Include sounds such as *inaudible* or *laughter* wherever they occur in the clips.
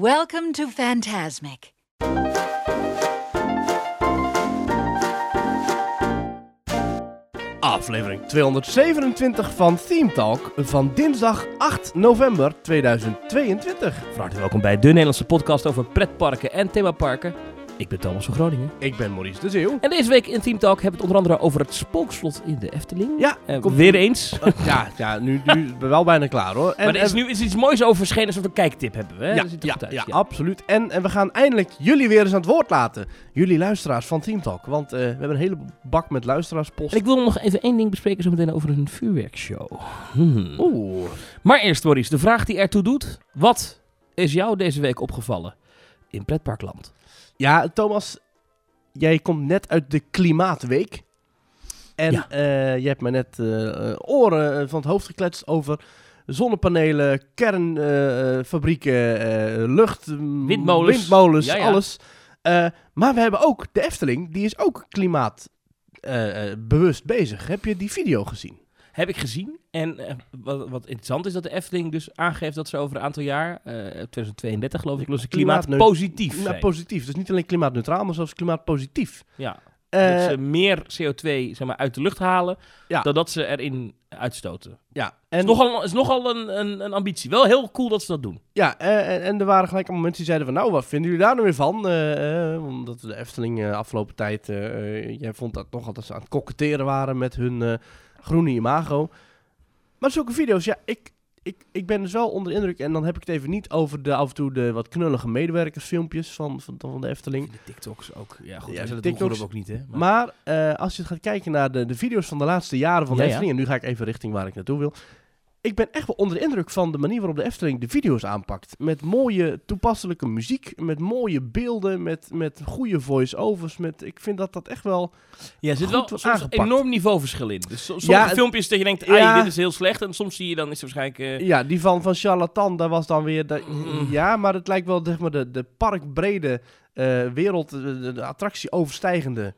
Welcome to Phantasmic. Aflevering 227 van Theme Talk van dinsdag 8 november 2022. Van harte welkom bij de Nederlandse podcast over pretparken en themaparken. Ik ben Thomas van Groningen. Ik ben Maurice de Zeeuw. En deze week in Team Talk hebben we het onder andere over het spookslot in de Efteling. Ja, Eh, komt- weer eens. *laughs* ja, ja nu, nu *laughs* is het wel bijna klaar hoor. En, maar er is en- nu is iets moois over verschenen, een soort van kijktip hebben we. Hè? ja, ja, uit, ja, absoluut. En, en we gaan eindelijk jullie weer eens aan het woord laten. Jullie luisteraars van Team Talk. Want eh, we hebben een hele bak met luisteraarspost. En ik wil nog even één ding bespreken zo meteen over een vuurwerkshow. Hmm. Oeh. Maar eerst, Maurice, de vraag die ertoe doet. Wat is jou deze week opgevallen in pretparkland? Ja, Thomas, jij komt net uit de Klimaatweek. En Ja. eh, je hebt me net eh, oren eh, van het hoofd gekletst over zonnepanelen, kernfabrieken, eh, lucht, Windmolens. windmolens Ja, ja. alles. Maar we hebben ook de Efteling, die is ook klimaatbewust bezig. Heb je die video gezien? Heb ik gezien. En eh, wat, wat interessant is dat de Efteling dus aangeeft dat ze over een aantal jaar, eh 2032 geloof ik, Klimaatneu- klimaatpositief zijn. positief. Dus niet alleen klimaatneutraal, maar zelfs klimaatpositief. ja. Eh, dat ze meer CO2 zeg maar, uit de lucht halen Ja. dan dat ze erin uitstoten. ja, Het en is nogal, is nogal een, een, een ambitie. Wel heel cool dat ze dat doen. Ja, en, en er waren gelijk allemaal mensen die zeiden van... nou, wat vinden jullie daar nou weer van? Omdat de Efteling eh, afgelopen tijd... jij vond dat nogal dat ze aan het koketteren waren met hun groene imago. Maar zulke video's, ja, ik, ik, ik ben dus wel onder de indruk... en dan heb ik het even niet over de af en toe de wat knullige medewerkersfilmpjes van, van, van de Efteling... De TikToks ook. Ja, goed. Ja, TikToks ook niet, hè? Maar, Maar eh, als je gaat kijken naar de, de video's van de laatste jaren van de ja. Efteling... en nu ga ik even richting waar ik naartoe wil... Ik ben echt wel onder de indruk van de manier waarop de Efteling de video's aanpakt. Met mooie toepasselijke muziek, met mooie beelden, met, met goede voice-overs. Met, ik vind dat dat echt wel... ja, er zit wel aangepakt. enorm niveauverschil in. Dus Ja, sommige filmpjes dat je denkt, Ja. dit is heel slecht. En soms zie je dan, is het waarschijnlijk... eh, Ja, die van, van Charlatan, daar was dan weer... De, Mm. Ja, maar het lijkt wel zeg maar, de, de parkbrede eh, wereld, de, de- de attractie overstijgende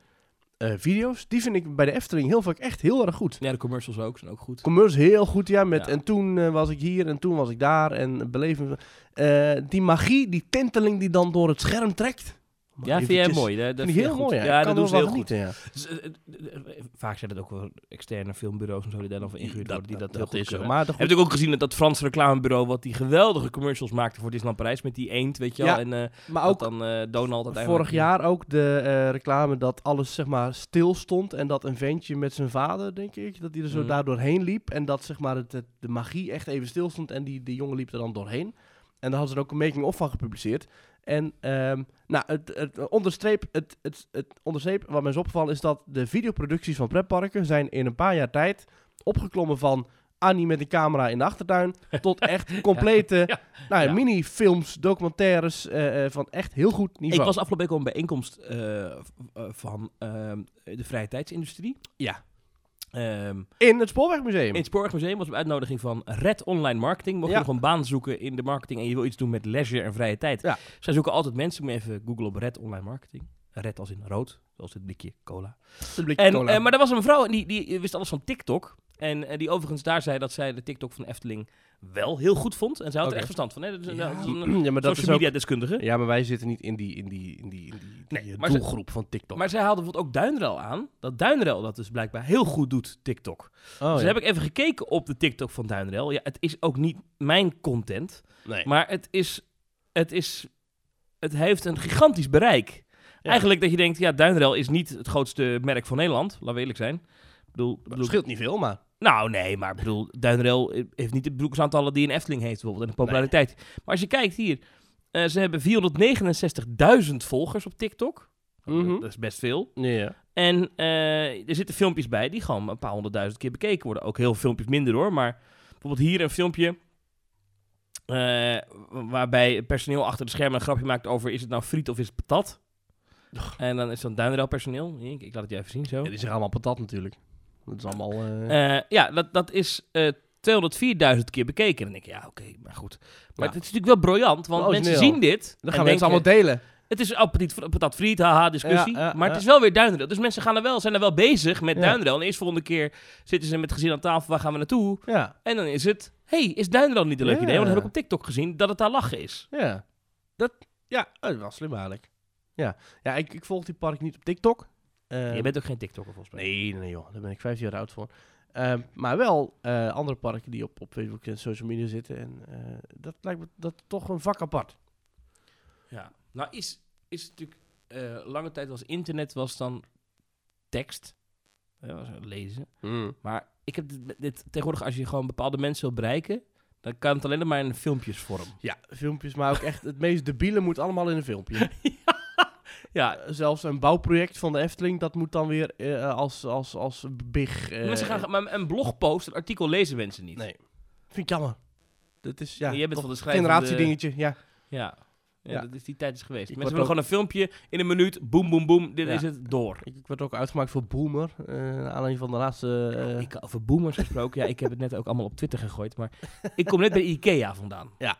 eh, video's. Die vind ik bij de Efteling heel vaak echt heel erg goed. ja, de commercials ook, zijn ook goed. Commerce heel goed, ja. Met, Ja. En toen eh, was ik hier en toen was ik daar. En beleven. eh, die magie, die tinteling die dan door het scherm trekt. Maar Ja, vind jij mooi? Dat, dat Vind ik heel mooi, ja. Dat doen ze heel goed. genieten, ja. Eh, eh, eh, vaak zijn het ook wel externe filmbureaus en zo die daar dan voor ingehuurd worden. Die dat, is zo. kunnen. Maar Heb je ook gezien dat dat Franse reclamebureau wat die geweldige commercials maakte voor Disneyland Parijs met die eend, weet je wel? Ja, En eh, maar ook dan eh, Donald uiteindelijk... vorig jaar ook de eh, reclame dat alles zeg maar stil stond. En dat een ventje met zijn vader, denk ik, dat hij er zo Mhm. daar doorheen liep. En dat zeg maar het, het- de magie echt even stil stond. En die, die jongen liep er dan doorheen. En daar hadden ze er ook een making-of van gepubliceerd. En ehm, nou, het, het, onderstreep, het, het, het onderstreep wat mij is opgevallen is dat de videoproducties van pretparken zijn in een paar jaar tijd opgeklommen van Annie met een camera in de achtertuin *laughs* tot echt complete Ja. Nou, ja, mini-films, documentaires eh, eh, van echt heel goed niveau. Ik was afgelopen week op een bijeenkomst eh, eh, van ehm, de vrije tijdsindustrie. Ja. Ehm, in het Spoorwegmuseum. in het Spoorwegmuseum was op uitnodiging van Red Online Marketing. Mocht Ja. je nog een baan zoeken in de marketing en je wil iets doen met leisure en vrije tijd. Ja. Zij zoeken altijd mensen. Moet even googlen op Red Online Marketing. Red als in rood, zoals het blikje cola. De blik En, cola. eh, maar er was een mevrouw en die, die wist alles van TikTok. En eh, die overigens daar zei dat zij de TikTok van Efteling wel heel goed vond. En zij had er echt verstand van. Hè? Dus, ja. nou, *clears throat* maar dat is media deskundige. Ja, maar wij zitten niet in die, in die, in die, in die, Nee, die, maar ze- doelgroep van TikTok. Maar zij haalde bijvoorbeeld ook Duinrel aan. Dat Duinrel dat dus blijkbaar heel goed doet, TikTok. oh, dus ja. heb ik even gekeken op de TikTok van Duinrel. Ja, het is ook niet mijn content. nee. Maar het is... Het is... Het heeft een gigantisch bereik. Ja. Eigenlijk dat je denkt, ja, Duinrel is niet het grootste merk van Nederland. Laten we eerlijk zijn. Ik bedoel, Het scheelt niet veel, maar... nou, nee, maar ik bedoel, Duinrel heeft niet de bezoekersaantallen die een Efteling heeft bijvoorbeeld. En de populariteit. Maar als je kijkt hier, eh, ze hebben 469.000 volgers op TikTok. Mhm. Dat is best veel. Ja. En eh, er zitten filmpjes bij die gewoon een paar honderdduizend keer bekeken worden. Ook heel veel filmpjes minder hoor. Maar bijvoorbeeld hier een filmpje. eh, waarbij het personeel achter de schermen een grapje maakt over: is het nou friet of is het patat? En dan is dan Duinrel personeel. Ik, ik laat het je even zien zo. Ja, die zeggen allemaal patat natuurlijk. Dat is allemaal... eh, Eh, ja, dat, dat is eh 204.000 keer bekeken. En dan denk ik, ja, oké, maar goed. Maar Ja. het is natuurlijk wel briljant, want mensen zien dit. dan gaan mensen allemaal delen. Het is oh, petit, patat friet, haha, discussie. Ja, ja, maar het ja. is wel weer Duinrel. Dus mensen gaan er wel, zijn er wel bezig met Ja. Duinrel. En eerst volgende keer zitten ze met gezin aan tafel, waar gaan we naartoe? Ja, En dan is het, hey, is Duinrel niet een leuk Ja. idee? Want dat heb ik op TikTok gezien, dat het daar lachen is. ja. Ja, oh, dat was slim eigenlijk. Ja, ja ik, ik volg die park niet op TikTok. Eh, je bent ook geen TikToker volgens mij. Nee, nee, joh. Daar ben ik 15 jaar oud voor. Ehm, maar wel eh, andere parken die op, op Facebook en social media zitten. En eh, dat lijkt me dat toch een vak apart. Ja. Nou is, is het natuurlijk... eh, lange tijd was internet was dan tekst. Ja, was lezen. Maar ik heb dit, dit- tegenwoordig, als je gewoon bepaalde mensen wil bereiken... dan kan het alleen maar in filmpjesvorm. Ja, filmpjes, maar ook echt het meest debiele moet allemaal in een filmpje. *laughs* Ja, Eh, Zelfs een bouwproject van de Efteling, dat moet dan weer eh, als, als, als big... eh, mensen gaan, maar een blogpost, een artikel lezen mensen niet. Nee, vind ik jammer. Dat is, ja, Jij bent van de schrijvende- generatiedingetje, ja. Ja. Ja, Ja. Dat is die tijd is geweest. Ik Mensen word willen gewoon een filmpje in een minuut, boem, boem, boem, dit Ja. is het, door. Ik, ik werd ook uitgemaakt voor Boomer, eh naar aanleiding van de laatste... eh, Ik, over boomers gesproken, ja, ik heb het net ook allemaal op Twitter gegooid, maar ik kom net bij Ikea vandaan. Ja.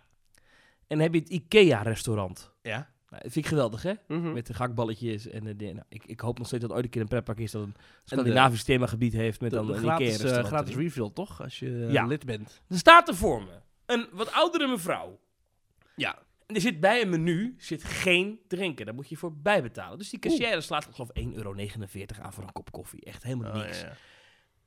En heb je het Ikea-restaurant. ja. Nou, dat vind ik geweldig, hè? Mhm. Met de gakballetjes en de, de- nou, ik, ik hoop nog steeds dat ooit een keer een pretpark is dat een Scandinavisch themagebied heeft met De, dan de een gratis, eh, gratis refill, toch? Als je eh, Ja. lid bent. Er staat er voor me een wat oudere mevrouw. Ja. En er zit bij een menu zit geen drinken. Daar moet je voor bijbetalen. Dus die cashier slaat ik geloof 1,49 euro aan voor een kop koffie. Echt helemaal Oh, niks. ja, ja.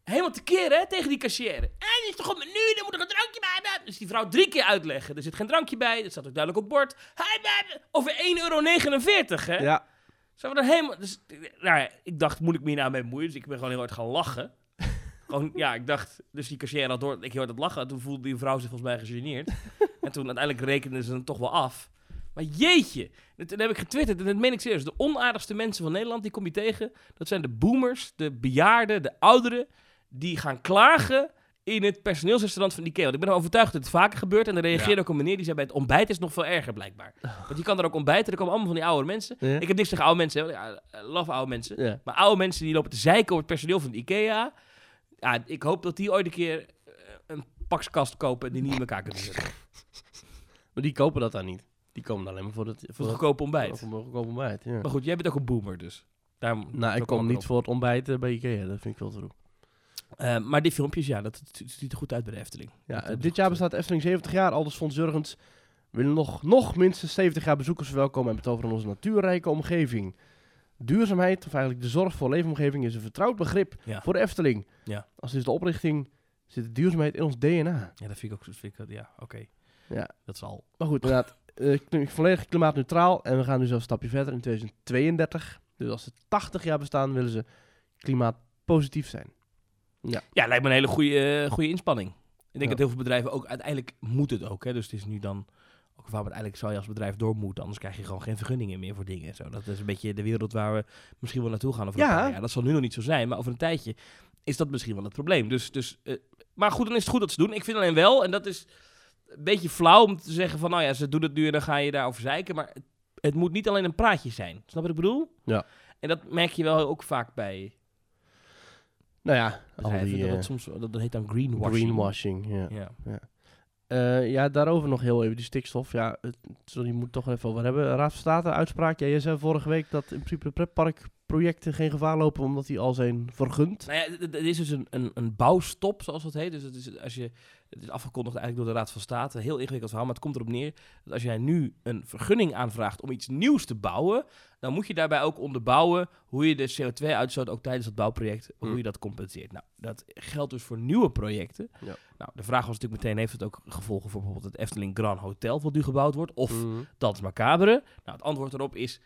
Helemaal te keren hè, tegen die cashier. En is toch op menu, dan moet er een drankje bij hebben. Dus die vrouw drie keer uitleggen. Er zit geen drankje bij, dat staat ook duidelijk op bord. Over 1,49 euro, hè? Ja. Zijn we dan helemaal... Dus, nou ja, ik dacht, moet ik me hier nou mee bemoeien? Dus ik ben gewoon heel hard gaan lachen. *laughs* gewoon, ja, ik dacht... Dus die cashier had door ik heel hard aan het lachen. Toen voelde die vrouw zich volgens mij gegeneerd. *laughs* en toen uiteindelijk rekenden ze hem toch wel af. Maar jeetje, dat heb ik getwitterd en dat meen ik serieus. De onaardigste mensen van Nederland, die kom je tegen. Dat zijn de boomers, de bejaarden, de ouderen. Die gaan klagen in het personeelsrestaurant van Ikea. Want ik ben ervan overtuigd dat het vaker gebeurt. En er reageerde Ja. ook een meneer die zei bij het ontbijt is het nog veel erger blijkbaar. *laughs* Want je kan er ook ontbijten. Er komen allemaal van die oude mensen. Ja. Ik heb niks tegen oude mensen. Ja, I love oude mensen. Ja. Maar oude mensen die lopen te zeiken op het personeel van de Ikea. Ja, ik hoop dat die ooit een keer eh, een pakskast kopen en die niet in elkaar kunnen zetten. *laughs* Maar die kopen dat dan niet. Die komen dan alleen maar voor het, Voor voor het goedkoop ontbijt. voor goedkoop ontbijt. Ja. Maar goed, jij bent ook een boomer dus. Daar Nou, ik kom niet voor het ontbijt eh, bij Ikea. Dat vind ik veel te doen. Eh, maar die filmpjes, ja, dat ziet er goed uit bij de Efteling. Ja, eh, dit jaar goed, bestaat Efteling 70 jaar. Aldus Fons Jurgens willen nog, nog minstens 70 jaar bezoekers verwelkomen en betoveren onze natuurrijke omgeving. Duurzaamheid, of eigenlijk de zorg voor leefomgeving, is een vertrouwd begrip Ja. voor de Efteling. Ja. Als is de oprichting zit de duurzaamheid in ons DNA. Ja, dat vind ik ook, ook- ja, oké. Ja. Dat zal. Maar goed, inderdaad, *laughs* eh, kli- volledig klimaatneutraal. En we gaan nu zelfs een stapje verder in 2032. Dus als ze 80 jaar bestaan, willen ze klimaatpositief zijn. Ja, lijkt me een hele goede, eh, goede inspanning. Ik denk Ja. dat heel veel bedrijven ook, uiteindelijk moet het ook, hè. Dus het is nu dan, ook uiteindelijk zou je als bedrijf door moeten, anders krijg je gewoon geen vergunningen meer voor dingen en zo. Dat is een beetje de wereld waar we misschien wel naartoe gaan over Ja. Dat zal nu nog niet zo zijn, maar over een tijdje is dat misschien wel het probleem. Dus, dus, eh, maar goed, dan is het goed dat ze doen. Ik vind alleen wel, en dat is een beetje flauw om te zeggen van, nou ja, ze doen het nu en dan ga je daarover zeiken, maar het, het moet niet alleen een praatje zijn. Snap je wat ik bedoel? Ja. En dat merk je wel ook vaak bij Nou ja, al bedrijven. die dat, eh, het soms, dat, dat heet dan greenwashing. greenwashing. Ja. Ja. Eh, ja, daarover nog heel even die stikstof. Ja, het, sorry, je moet het toch even over hebben. Raad van State, uitspraak. Ja, jij zei vorige week dat in principe de pretparkprojecten geen gevaar lopen omdat die al zijn vergund. Nou ja, is dus een, een, een bouwstop, zoals dat heet. Dus het is, als je, het is afgekondigd eigenlijk door de Raad van State. Een heel ingewikkeld verhaal, maar het komt erop neer dat als jij nu een vergunning aanvraagt om iets nieuws te bouwen, dan moet je daarbij ook onderbouwen hoe je de CO2-uitstoot ook tijdens dat bouwproject, hoe je dat compenseert. Nou, dat geldt dus voor nieuwe projecten. Ja. Nou, de vraag was natuurlijk meteen, heeft het ook gevolgen voor bijvoorbeeld het Efteling Grand Hotel wat nu gebouwd wordt? Of dat is macabere. Nou, het antwoord erop is,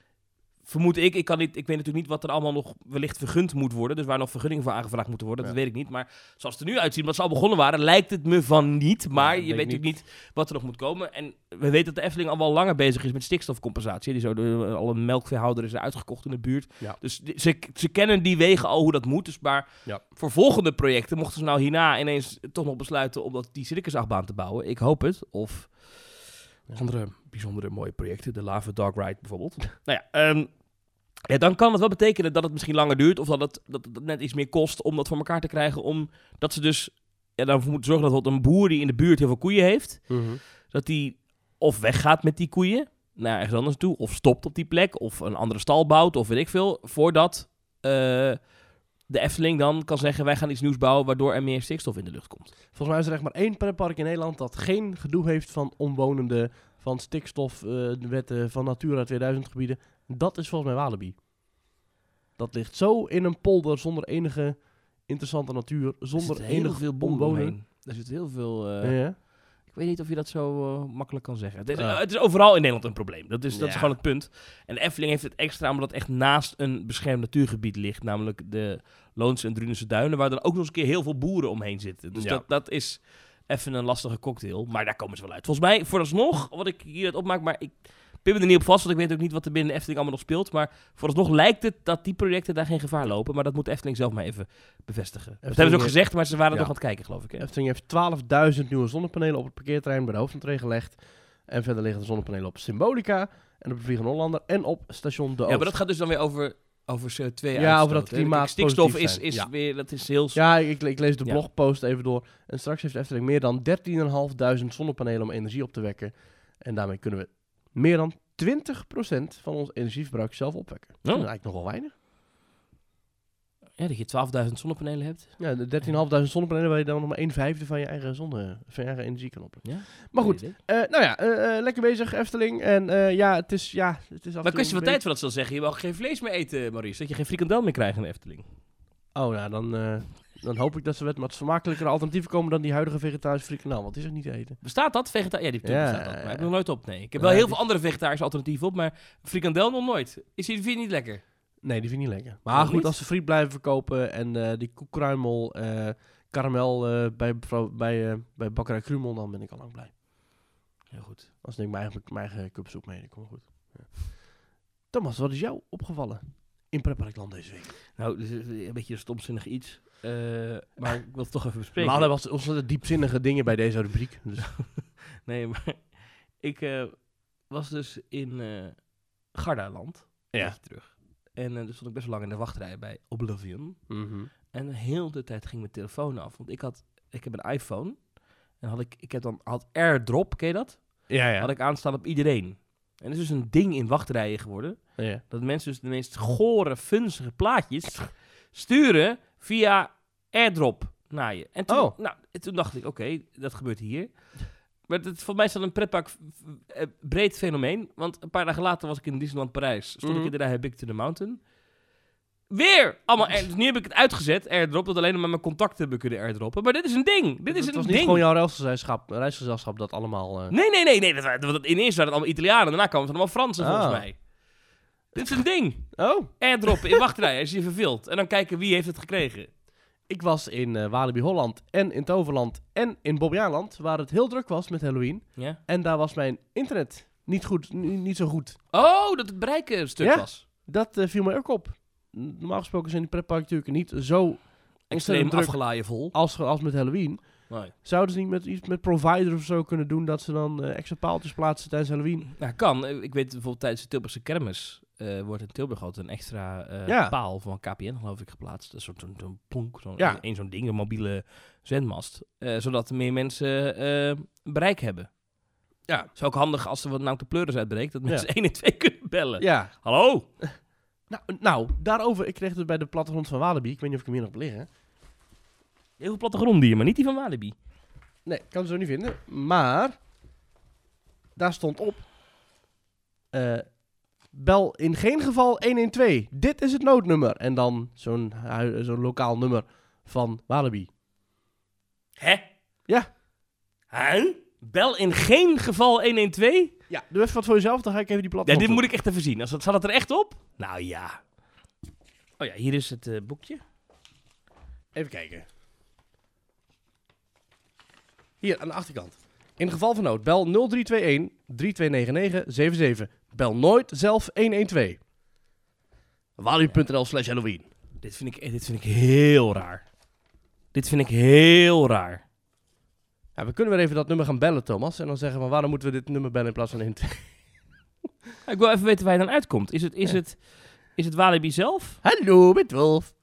vermoed ik, ik, kan niet, ik weet natuurlijk niet wat er allemaal nog wellicht vergund moet worden. Dus waar nog vergunningen voor aangevraagd moeten worden, dat weet ik niet. Maar zoals het er nu uitziet, wat ze al begonnen waren, lijkt het me van niet. Maar Ja, je weet natuurlijk niet wat er nog moet komen. En we weten dat de Efteling al wel langer bezig is met stikstofcompensatie. Die zo de, al een melkveehouder is er uitgekocht in de buurt. Ja. Dus die- ze, ze kennen die wegen al hoe dat moet. Dus maar voor volgende projecten mochten ze nou hierna ineens toch nog besluiten om dat, die circusachtbaan te bouwen. Ik hoop het. Of andere bijzondere mooie projecten. De Lava Dog Ride bijvoorbeeld. *laughs* nou ja, ehm, ja, dan kan het wel betekenen dat het misschien langer duurt. Of dat het, dat het net iets meer kost om dat voor elkaar te krijgen. Omdat ze dus ja, daarvoor moeten zorgen dat wat een boer die in de buurt heel veel koeien heeft. Mhm. Dat die of weggaat met die koeien naar ergens anders toe. Of stopt op die plek. Of een andere stal bouwt. Of weet ik veel. Voordat eh, de Efteling dan kan zeggen wij gaan iets nieuws bouwen. Waardoor er meer stikstof in de lucht komt. Volgens mij is er echt maar één pretpark in Nederland dat geen gedoe heeft van omwonenden van stikstofwetten, van Natura 2000 gebieden. Dat is volgens mij Walibi. Dat ligt zo in een polder zonder enige interessante natuur, Er zonder zit heel enig veel omwonen. Er zit heel veel... eh, Ja. Ik weet niet of je dat zo eh, makkelijk kan zeggen. Het is, het is overal in Nederland een probleem. Dat is, dat is gewoon het punt. En de Efteling heeft het extra omdat het echt naast een beschermd natuurgebied ligt. Namelijk de Loonse en Drunense duinen. Waar dan ook nog eens een keer heel veel boeren omheen zitten. Dus Ja. dat, dat is even een lastige cocktail. Maar daar komen ze wel uit. Volgens mij, vooralsnog, wat ik hieruit opmaak... Maar ik pin me er niet op vast, want ik weet ook niet wat er binnen de Efteling allemaal nog speelt. Maar vooralsnog lijkt het dat die projecten daar geen gevaar lopen. Maar dat moet Efteling zelf maar even bevestigen. dat hebben ze ook gezegd, maar ze waren Ja. nog aan het kijken, geloof ik. Hè? Efteling heeft 12.000 nieuwe zonnepanelen op het parkeerterrein bij de hoofdentree gelegd. En verder liggen de zonnepanelen op Symbolica en op de Vliegende Hollander en op station De Oost. Ja, maar dat gaat dus dan weer over, over CO2 Ja, over dat klimaat Stikstof is, is Ja. weer, dat is heel... Ja, ik, ik lees de Ja. blogpost even door. En straks heeft Efteling meer dan 13.500 zonnepanelen om energie op te wekken. En daarmee kunnen we meer dan 20% van ons energieverbruik zelf opwekken. Dat is Oh. eigenlijk nogal weinig. Ja, dat je 12.000 zonnepanelen hebt. Ja, de 13.500 zonnepanelen waar je dan nog maar 1 vijfde van je eigen, zonne, van je eigen energie kan opwekken. Ja. Maar goed, eh, nou ja, eh, eh, lekker bezig Efteling. En ja, het is, ja, het is Maar kwestie een van tijd voor dat ze dan zeggen. Je mag geen vlees meer eten, Maurice. Dat je geen frikandel meer krijgt in de Efteling. Oh ja, dan, dan hoop ik dat ze met wat smakelijkere alternatieven komen dan die huidige vegetarische frikandel. Want is ook niet te eten. Bestaat dat? Vegeta ja, die Ja, bestaat dat. Maar ik heb nog nooit op, nee. Ik heb Ja, wel heel veel andere vegetarische alternatieven op, maar frikandel nog nooit. Is die, vind je niet lekker? Nee, die vind ik niet lekker. Maar goed, niet? als ze friet blijven verkopen en eh, die koekkruimel, eh karamel eh, bij, bij, bij bakkerij Krumel, dan ben ik al lang blij. Heel goed. Als neem ik mijn eigen, mijn eigen cupsoep mee, dat komt goed. Ja. Thomas, wat is jou opgevallen in Pretparkland deze week? Nou, dus, eh, een beetje een stomzinnig iets. Maar ik wil het toch even bespreken. hadden wel ontzettend diepzinnige dingen bij deze rubriek. Dus. *laughs* Nee, maar ik was dus in Gardaland. een Ja. terug. En uh, dus stond ik best wel lang in de wachtrij bij Oblivion. Mhm. En heel de tijd ging mijn telefoon af. Want ik had, ik heb een iPhone. En had ik, ik heb dan, had AirDrop, ken je dat? Ja, ja. Had ik aanstaan op iedereen. En het is dus een ding in wachtrijen geworden. ja. Dat mensen dus de meest gore, funzige plaatjes sturen via AirDrop naar je. En toen, Oh. nou, en toen dacht ik, oké, dat gebeurt hier. Maar het, voor mij is dat een pretpark eh, breed fenomeen. Want een paar dagen later was ik in Disneyland Parijs. Stond Mhm. ik inderdaad bij Big to the Mountain. Weer allemaal air- dus nu heb ik het uitgezet, airdrop, dat alleen maar mijn contacten hebben kunnen airdroppen. Maar dit is een ding. Dit is het een was ding. niet gewoon jouw reisgezelschap, reisgezelschap dat allemaal... eh, Nee, nee, nee, nee. Dat, dat, ineens waren het allemaal Italianen, daarna kwamen het allemaal Fransen volgens Ah. mij. Dit is een ding. Oh, Airdroppen in wachtrij als je je verveelt. En dan kijken wie heeft het gekregen. Ik was in eh, Walibi Holland en in Toverland en in Bobbejaanland, waar het heel druk was met Halloween. Ja? En daar was mijn internet niet, goed, n- niet zo goed. Oh, dat het bereiken een stuk Ja? was. Dat eh, viel mij ook op. Normaal gesproken zijn die pretparken natuurlijk niet zo Extreem druk afgelaaid vol. als, als met Halloween. Nee. Zouden ze niet met iets met provider of zo kunnen doen dat ze dan eh, extra paaltjes plaatsen tijdens Halloween? Nou, kan. Eh, Ik weet bijvoorbeeld tijdens de Tilburgse kermis eh, wordt in Tilburg altijd een extra eh, Ja. paal van KPN, geloof ik, geplaatst. Een soort zo'n plonk, zo'n Ja. een, zo'n ding, een mobiele zendmast. Eh, zodat er meer mensen bereik hebben. Ja. is ook handig als er wat nou de pleuris uitbreekt, dat mensen *laughs* 1 en 2 kunnen bellen. Ja. Hallo? Nou, nou, daarover, ik kreeg dus bij de plattegrond van Walibi, ik weet niet of ik hem hier nog heb liggen. Heel veel plattegronddieren, maar niet die van Walibi. Nee, ik kan ze zo niet vinden. Maar daar stond op. bel in geen geval 112. Dit is het noodnummer. En dan zo'n zo'n lokaal nummer van Walibi. Hè? Ja. Hè? Bel in geen geval 112? Ja, doe even wat voor jezelf, dan ga ik even die Ja, plattegrond dit moet ik echt even zien. Als dat, staat het er echt op? Nou ja. Oh ja, hier is het eh, boekje. Even kijken. Hier, aan de achterkant. In geval van nood, bel 0321 3299 77. Bel nooit zelf 112. Walibi.nl slash Halloween. Dit vind, ik, eh, dit vind ik heel raar. Dit vind ik heel raar. Ja, we kunnen weer even dat nummer gaan bellen, Thomas. En dan zeggen van waarom moeten we dit nummer bellen in plaats van 112. *laughs* Ik wil even weten waar je dan uitkomt. Is het, is Ja. het, is het Walibi zelf? Hallo, met Wolf.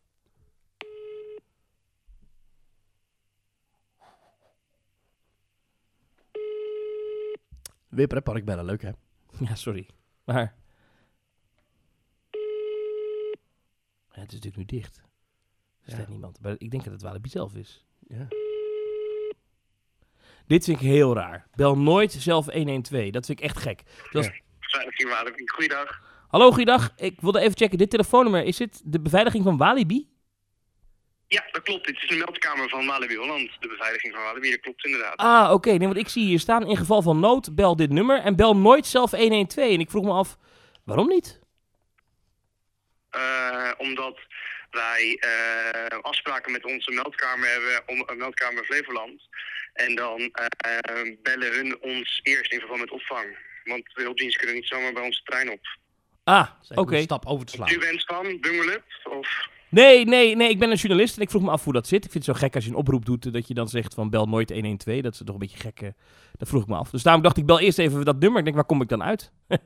Weer pretpark bellen, leuk hè? Ja, sorry. Maar... Ja, het is natuurlijk nu dicht. Er Ja. staat niemand. Maar ik denk dat het Walibi zelf is. Ja. Dit vind ik heel raar. Bel nooit zelf 112. Dat vind ik echt gek. Beveiliging Walibi. Goeiedag. Hallo, goeiedag. Ik wilde even checken. Dit telefoonnummer, is dit de beveiliging van Walibi? Ja, dat klopt. Dit is de meldkamer van Walibi Holland. De beveiliging van Walibi, dat klopt inderdaad. Ah, oké. Nee, want ik zie hier staan, in geval van nood, bel dit nummer. En bel nooit zelf 112. En ik vroeg me af, waarom niet? Eh, omdat wij eh, afspraken met onze meldkamer hebben, om, uh, meldkamer Flevoland. En dan eh, bellen hun ons eerst in verband met opvang. Want de hulpdienst kunnen niet zomaar bij onze trein op. Ah, oké. Een stap over te slaan. U bent van Bungelup? Of... Nee, nee, nee, ik ben een journalist en ik vroeg me af hoe dat zit. Ik vind het zo gek als je een oproep doet, dat je dan zegt van bel nooit 112. Dat is toch een beetje gek. eh, Dat vroeg ik me af. Dus daarom dacht ik, bel eerst even dat nummer. Ik denk, waar kom ik dan uit? *laughs*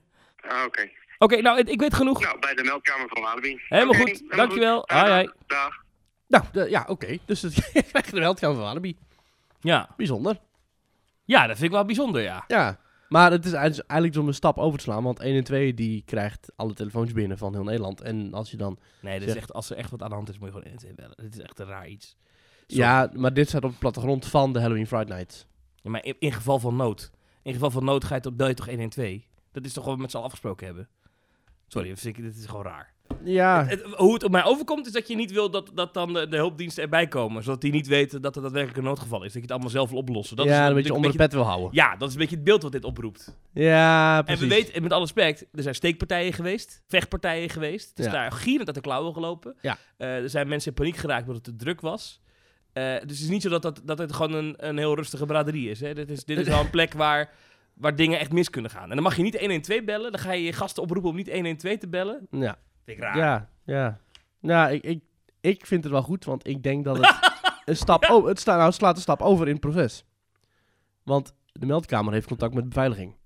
Ah, oké. Oké, nou, ik- weet genoeg. Nou, bij de meldkamer van Walibi. Helemaal goed. helemaal Dankjewel. goed. Hoi, hoi. Dag. Nou, de- ja, oké. Dus het, *laughs* je krijgt de meldkamer van Walibi. Ja. Bijzonder. ja, dat vind ik wel bijzonder, ja. Ja. Maar het is eigenlijk om een stap over te slaan. Want 1 en 2 die krijgt alle telefoons binnen van heel Nederland. En als je dan... Nee, is echt, als er echt wat aan de hand is, moet je gewoon 112 bellen. Dit is echt een raar iets. Ja, maar dit staat op de plattegrond van de Halloween Friday Night. Ja, maar in, in geval van nood. In geval van nood ga je toch, bel je toch 112? Dat is toch wat we met z'n allen afgesproken hebben? Sorry, dit is gewoon raar. Ja, Het- hoe het op mij overkomt, is dat je niet wil dat, dat dan de, de hulpdiensten erbij komen. Zodat die niet weten dat er daadwerkelijk een noodgeval is. Dat je het allemaal zelf wil oplossen. Dat ja is een natuurlijk beetje onder de pet wil houden. Ja, dat is een beetje het beeld wat dit oproept. Ja, En precies. we weten, en met alle respect, er zijn steekpartijen geweest, vechtpartijen geweest. Het is Ja. daar gierend uit de klauwen gelopen. Ja. Eh, er zijn mensen in paniek geraakt omdat het te druk was. Eh, dus het is niet zo dat, dat, dat het gewoon een, een heel rustige braderie is. Hè. Dit is. Dit is wel een *laughs* plek waar, waar dingen echt mis kunnen gaan. En dan mag je niet 112 bellen. Dan ga je je gasten oproepen om niet 112 te bellen. Ja, Vind ik raar. ja, ja. Nou, ik, ik, ik vind het wel goed, want ik denk dat het *laughs* een stap... Oh, het, sta, nou, het slaat een stap over in het proces. Want de meldkamer heeft contact met beveiliging.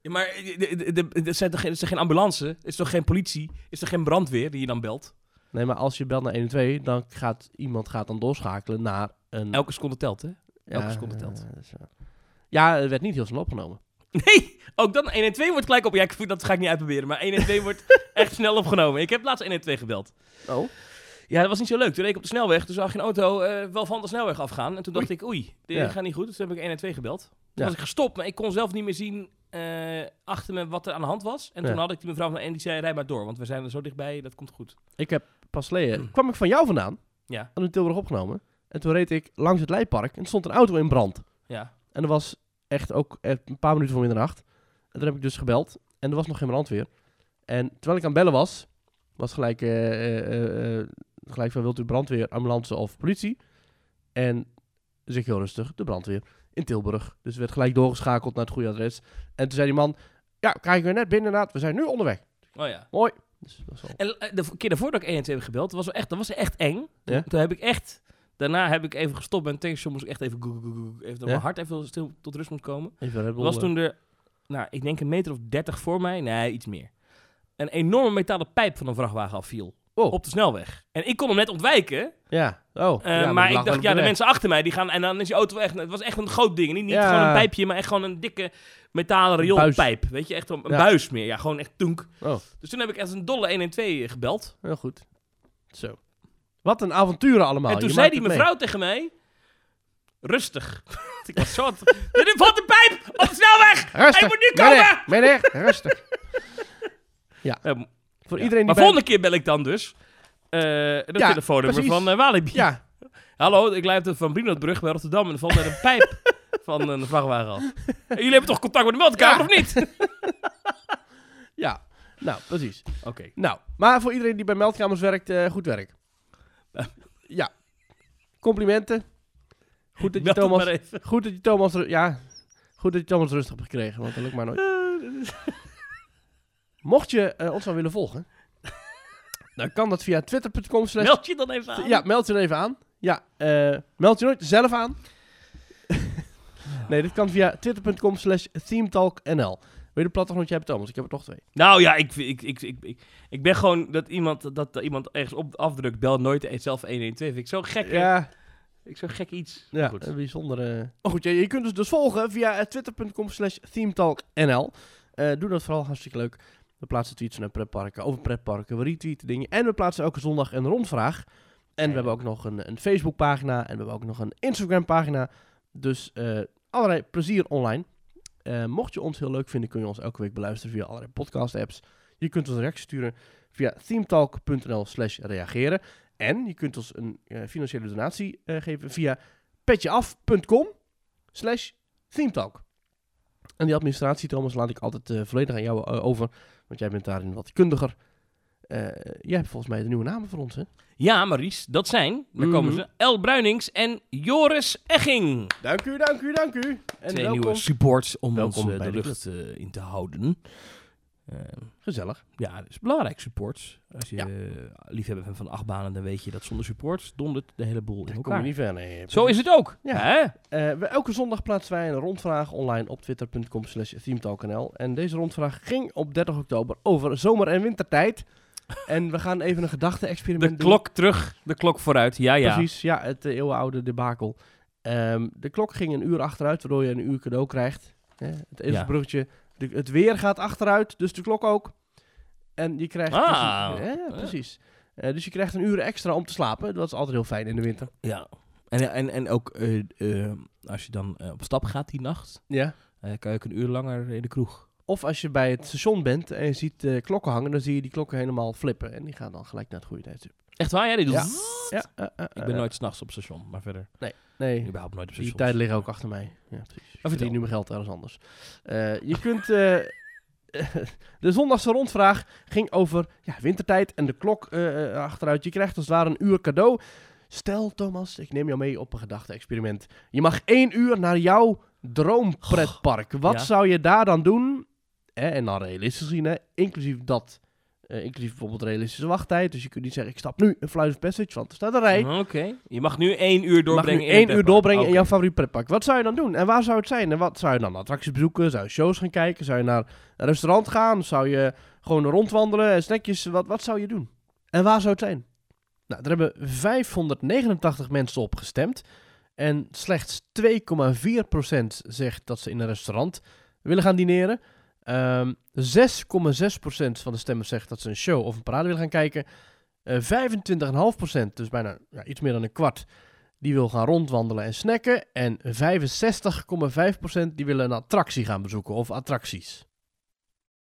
Ja, maar eh, er zijn toch geen, er geen ambulance? Is toch geen politie? Is er geen brandweer die je dan belt? Nee, maar als je belt naar 112, dan gaat iemand gaat dan doorschakelen naar een... Elke seconde telt, hè? elke ja, seconde telt. eh. Ja, het werd niet heel snel opgenomen. *laughs* Nee, ook dan 112 wordt gelijk op. Ja, ik, dat ga ik niet uitproberen. Maar 112 wordt *laughs* echt snel opgenomen. Ik heb laatst 112 gebeld. Oh? Ja, dat was niet zo leuk. Toen reed ik op de snelweg. Toen zag je een auto eh, wel van de snelweg afgaan. En toen dacht ik, oei, dit Ja. gaat niet goed. Dus toen heb ik 112 gebeld. Toen Ja. was ik gestopt, maar ik kon zelf niet meer zien eh, achter me wat er aan de hand was. En toen had ik die mevrouw van en die zei, rij maar door. Want we zijn er zo dichtbij, dat komt goed. Ik heb pas geleden... kwam ik van jou vandaan, Ja, had in Tilburg opgenomen. En toen reed ik langs het Leipark en stond een auto in brand. ja. En er was echt ook een paar minuten voor middernacht. En toen heb ik dus gebeld. En er was nog geen brandweer. En terwijl ik aan het bellen was, was gelijk, eh, eh, eh, gelijk van wilt u brandweer, ambulance of politie? En ik heel rustig, de brandweer in Tilburg. Dus werd gelijk doorgeschakeld naar het goede adres. En toen zei die man, ja, krijgen we net binnen inderdaad, we zijn nu onderweg. Oh ja. Mooi. Dus dat. En de keer daarvoor dat ik 112 heb gebeld, was wel echt, dat was echt eng. Ja? Toen heb ik echt... Daarna heb ik even gestopt bij een tankstation. Moest ik echt even... goe- goe- goe- goe- Even dat Ja? mijn hart even stil tot rust moet komen. Was eh, toen er... Nou, ik denk een meter of 30 voor mij. Nee, iets meer. Een enorme metalen pijp van een vrachtwagen afviel. Oh. Op de snelweg. En ik kon hem net ontwijken. Ja, oh. eh, ja, maar ik dacht, ja, de mensen achter mij, die gaan... En dan is die auto echt... Het was echt een groot ding. Niet, niet Ja. gewoon een pijpje, maar echt gewoon een dikke metalen rioolpijp. Weet je, echt een, een Ja. buis meer. Ja, gewoon echt tunk. Oh, Dus toen heb ik echt een dolle 112 gebeld. heel goed. Zo. Wat een avonturen allemaal. en toen Je zei die mee. mevrouw tegen mij... Rustig. *laughs* ik was zo... Er *laughs* valt een pijp op de snelweg! Rustig. Hij moet nu komen! Meneer, meneer, rustig. *laughs* Ja, Voor Ja. iedereen die maar bij- volgende keer bel ik dan dus. eh de Ja, telefoonnummer van eh Walibi. Ja, Hallo, ik leid van Brinootbrug bij Rotterdam en er valt net een pijp van een vrachtwagen af. En jullie hebben toch contact met de meldkamer, Ja. of niet? ja. Nou, precies. Oké. Nou, maar voor iedereen die bij meldkamers werkt, eh, goed werk. Ja. Complimenten. Goed dat je Meld het Thomas... maar even. Goed dat je Thomas... ru- Ja, goed dat je Thomas rustig hebt gekregen, want dat lukt maar nooit. *laughs* Mocht je eh, ons nou willen volgen, *laughs* dan kan dat via twitter.com slash... Meld je dan even aan. Ja, meld je dan even aan. Ja, eh, meld je nooit zelf aan. *laughs* nee, dit kan via twitter.com slash themetalknl. Je de plattegrondje hebben, Thomas? Ik heb er toch twee. Nou ja, ik, ik, ik, ik, ik, ik ben gewoon dat iemand, dat iemand ergens op afdrukt, bel nooit e- zelf 112. Vind ik zo gek. Ja, Ik zo gek iets. ja Goed. een bijzondere... Oh goed, je, je kunt ons dus volgen via eh, twitter.com slash themetalknl. Eh, doe dat vooral, hartstikke leuk. We plaatsen tweets naar pretparken, over pretparken, we retweeten dingen. En we plaatsen elke zondag een rondvraag. En we hebben ook nog een, een Facebookpagina en we hebben ook nog een Instagram-pagina. Dus eh, allerlei plezier online. Eh, mocht je ons heel leuk vinden, kun je ons elke week beluisteren via allerlei podcast-apps. Je kunt ons een reactie sturen via themetalk.nl slash reageren. En je kunt ons een eh, financiële donatie eh, geven via petjeaf.com slash themetalk. En die administratie, Thomas, laat ik altijd volledig aan jou over. Want jij bent daarin wat kundiger. Eh, jij hebt volgens mij de nieuwe namen voor ons, hè? Ja, Maries, dat zijn, daar Mhm. komen ze, El Bruinings en Joris Egging. Dank u, dank u, dank u. En Twee welkom. nieuwe supports om Welkom ons eh, bij de de lucht eh, in te houden. Gezellig. ja, dat is belangrijk, supports. Als je Ja. liefhebber bent van achtbanen, dan weet je dat zonder supports dondert de hele boel in Daar kom elkaar. je niet ver, nee. Zo is het ook. Ja. Hè? Eh, we, elke zondag plaatsen wij een rondvraag online op twitter.com slash themetalknl. En deze rondvraag ging op 30 oktober over zomer- en wintertijd. En we gaan even een gedachte-experiment De doen. klok terug, de klok vooruit. Ja, ja. Precies, ja, het eh, eeuwenoude debakel. Ehm, de klok ging een uur achteruit, waardoor je een uur cadeau krijgt. Hè, het ezelsbruggetje. De, het weer gaat achteruit, dus de klok ook. En je krijgt... Ah. precies, ja, precies. Eh, dus je krijgt een uur extra om te slapen. Dat is altijd heel fijn in de winter. Ja. En, en, en ook eh, als je dan op stap gaat die nacht, Ja. eh, kan je ook een uur langer in de kroeg. Of als je bij het station bent en je ziet eh, klokken hangen, dan zie je die klokken helemaal flippen. En die gaan dan gelijk naar het goede tijdstip. Echt waar? Ja, die doet Ja. eh, eh, Ik ben nooit s'nachts op station, maar verder Nee, überhaupt nooit op die station. tijden liggen ook achter mij. Ja, precies. Ik verdien nu mijn geld ergens anders. Eh, je kunt... eh, *laughs* de zondagse rondvraag ging over ja, wintertijd en de klok achteruit. Je krijgt als het ware een uur cadeau. Stel, Thomas, ik neem jou mee op een gedachte-experiment. Je mag één uur naar jouw droompretpark. Wat ja. zou je daar dan doen? Hè, en dan realistisch gezien, hè, inclusief dat... eh, inclusief bijvoorbeeld realistische wachttijd. Dus je kunt niet zeggen, ik stap nu een Flight of Passage, want er staat een rij. Oké. Je mag nu één uur doorbrengen. in één uur doorbrengen in jouw favoriet pretpark. Wat zou je dan doen? En waar zou het zijn? En wat zou je dan attracties bezoeken? Zou je shows gaan kijken? Zou je naar een restaurant gaan? Zou je gewoon rondwandelen en snackjes? Wat, wat zou je doen? En waar zou het zijn? Nou, er hebben 589 mensen op gestemd. En slechts 2,4% zegt dat ze in een restaurant willen gaan dineren. Ehm 6,6% van de stemmers zegt dat ze een show of een parade willen gaan kijken. Eh 25,5%, dus bijna ja, iets meer dan een kwart, die wil gaan rondwandelen en snacken. En 65,5% die willen een attractie gaan bezoeken of attracties.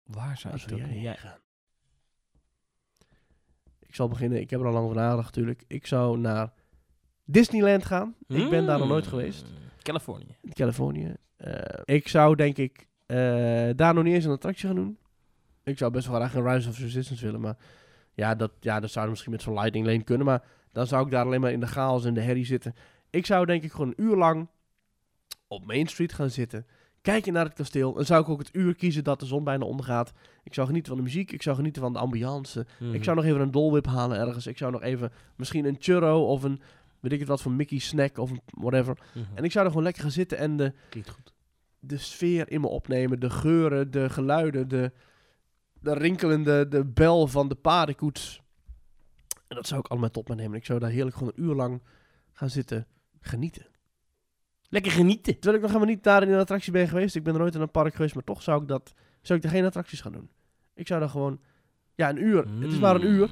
Waar zou ik dat jij heen gaan? Ik zal beginnen. Ik heb er al lang over nagedacht natuurlijk. Ik zou naar Disneyland gaan. Ik ben daar nog nooit Mm. geweest. Californië. Californië. Eh, ik zou denk ik eh, daar nog niet eens een attractie gaan doen. Ik zou best wel graag een Rise of Resistance willen. Maar ja, dat, ja, dat zou misschien met zo'n Lightning Lane kunnen. Maar dan zou ik daar alleen maar in de chaos en de herrie zitten. Ik zou denk ik gewoon een uur lang op Main Street gaan zitten. Kijken naar het kasteel. Dan zou ik ook het uur kiezen dat de zon bijna ondergaat. Ik zou genieten van de muziek. Ik zou genieten van de ambiance. Mhm. Ik zou nog even een dolwip halen ergens. Ik zou nog even misschien een churro of een, weet ik het wat, van Mickey snack of een whatever. Mhm. En ik zou er gewoon lekker gaan zitten en de, Klinkt goed. De sfeer in me opnemen. De geuren, de geluiden, de, de rinkelende de bel van de paardenkoets. En dat zou ik allemaal tot me nemen. Ik zou daar heerlijk gewoon een uur lang gaan zitten genieten. Lekker genieten. Terwijl ik nog helemaal niet daar in een attractie ben geweest. Ik ben er nooit in een park geweest, maar toch zou ik, dat, zou ik daar geen attracties gaan doen. Ik zou dan gewoon, ja een uur. Het is maar een uur.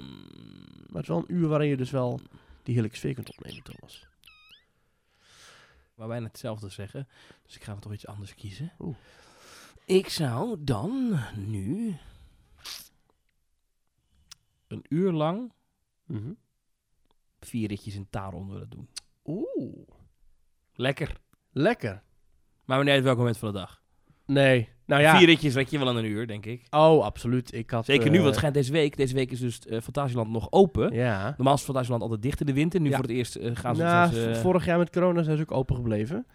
Maar het is wel een uur waarin je dus wel die heerlijke sfeer kunt opnemen, Thomas. Maar bijna hetzelfde zeggen. Dus ik ga toch iets anders kiezen. Oeh. Ik zou dan nu een uur lang vier ritjes in Taron willen doen. Oeh, Lekker. lekker. Maar wanneer uit welk moment van de dag? Nee, nou ja. Vier ritjes je wel aan een uur, denk ik. Oh, absoluut. Ik had, Zeker nu, eh, want het schijnt deze week. Deze week is dus eh Fantasieland nog open. Ja. Normaal is Fantasieland altijd dicht in de winter. Nu voor het eerst eh, gaan ze... Nou, dus, eh, vorig jaar met corona zijn ze ook open gebleven.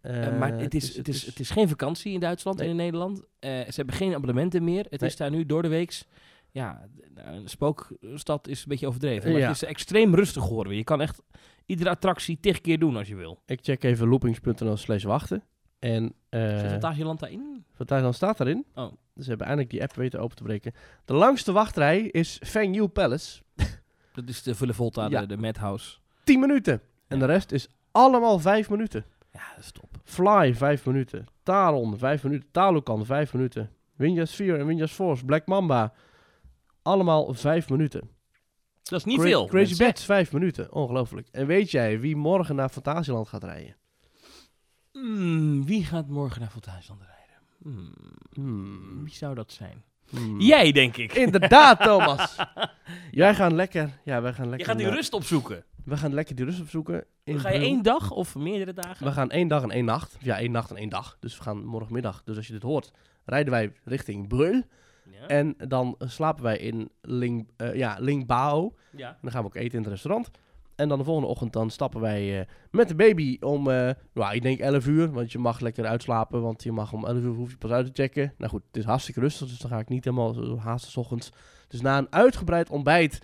eh, Eh, maar het is, het, is, het is geen vakantie in Duitsland Nee. en in Nederland. Eh, ze hebben geen abonnementen meer. Het Nee. is daar nu door de weeks... Ja, nou, een spookstad is een beetje overdreven. Maar Ja. het is extreem rustig geworden. Je kan echt iedere attractie tig keer doen als je wil. Ik check even loopings.nl slash wachten. En Zit uh, Fantasieland daarin? dan staat daarin. Oh. Dus ze hebben eindelijk die app weten open te breken. De langste wachtrij is Feng Yu Palace. *laughs* Dat is de Vulle Volta, Ja. de, de Madhouse. 10 minuten. En Ja. de rest is allemaal 5 minuten. Ja, dat is top. Fly 5 minuten. Taron 5 minuten. Talokan 5 minuten. Winja Sphere en Winja Force. Black Mamba. Allemaal 5 minuten. Dat is niet Cra- veel. Crazy. Bats 5 minuten. Ongelooflijk. En weet jij wie morgen naar Fantasieland gaat rijden? Hmm, wie gaat morgen naar Fantasieland rijden? Hmm, Hmm. wie zou dat zijn? Hmm. Jij, denk ik. Inderdaad, Thomas. *laughs* Jij gaan lekker. Ja, wij gaan lekker. Je gaat die naar- rust opzoeken. We gaan lekker die rust opzoeken. In Ga je één dag of meerdere dagen? We gaan één dag en één nacht. Ja, één nacht en één dag. Dus we gaan morgenmiddag. Dus als je dit hoort, rijden wij richting Brul. Ja. En dan slapen wij in Ling, eh, ja, Lingbao. ja. En dan gaan we ook eten in het restaurant. En dan de volgende ochtend dan stappen wij eh, met de baby om, eh nou, ik denk 11 uur. Want je mag lekker uitslapen, want je mag om 11 uur hoef je pas uit te checken. Nou goed, het is hartstikke rustig, dus dan ga ik niet helemaal zo haasten 's ochtends. Dus na een uitgebreid ontbijt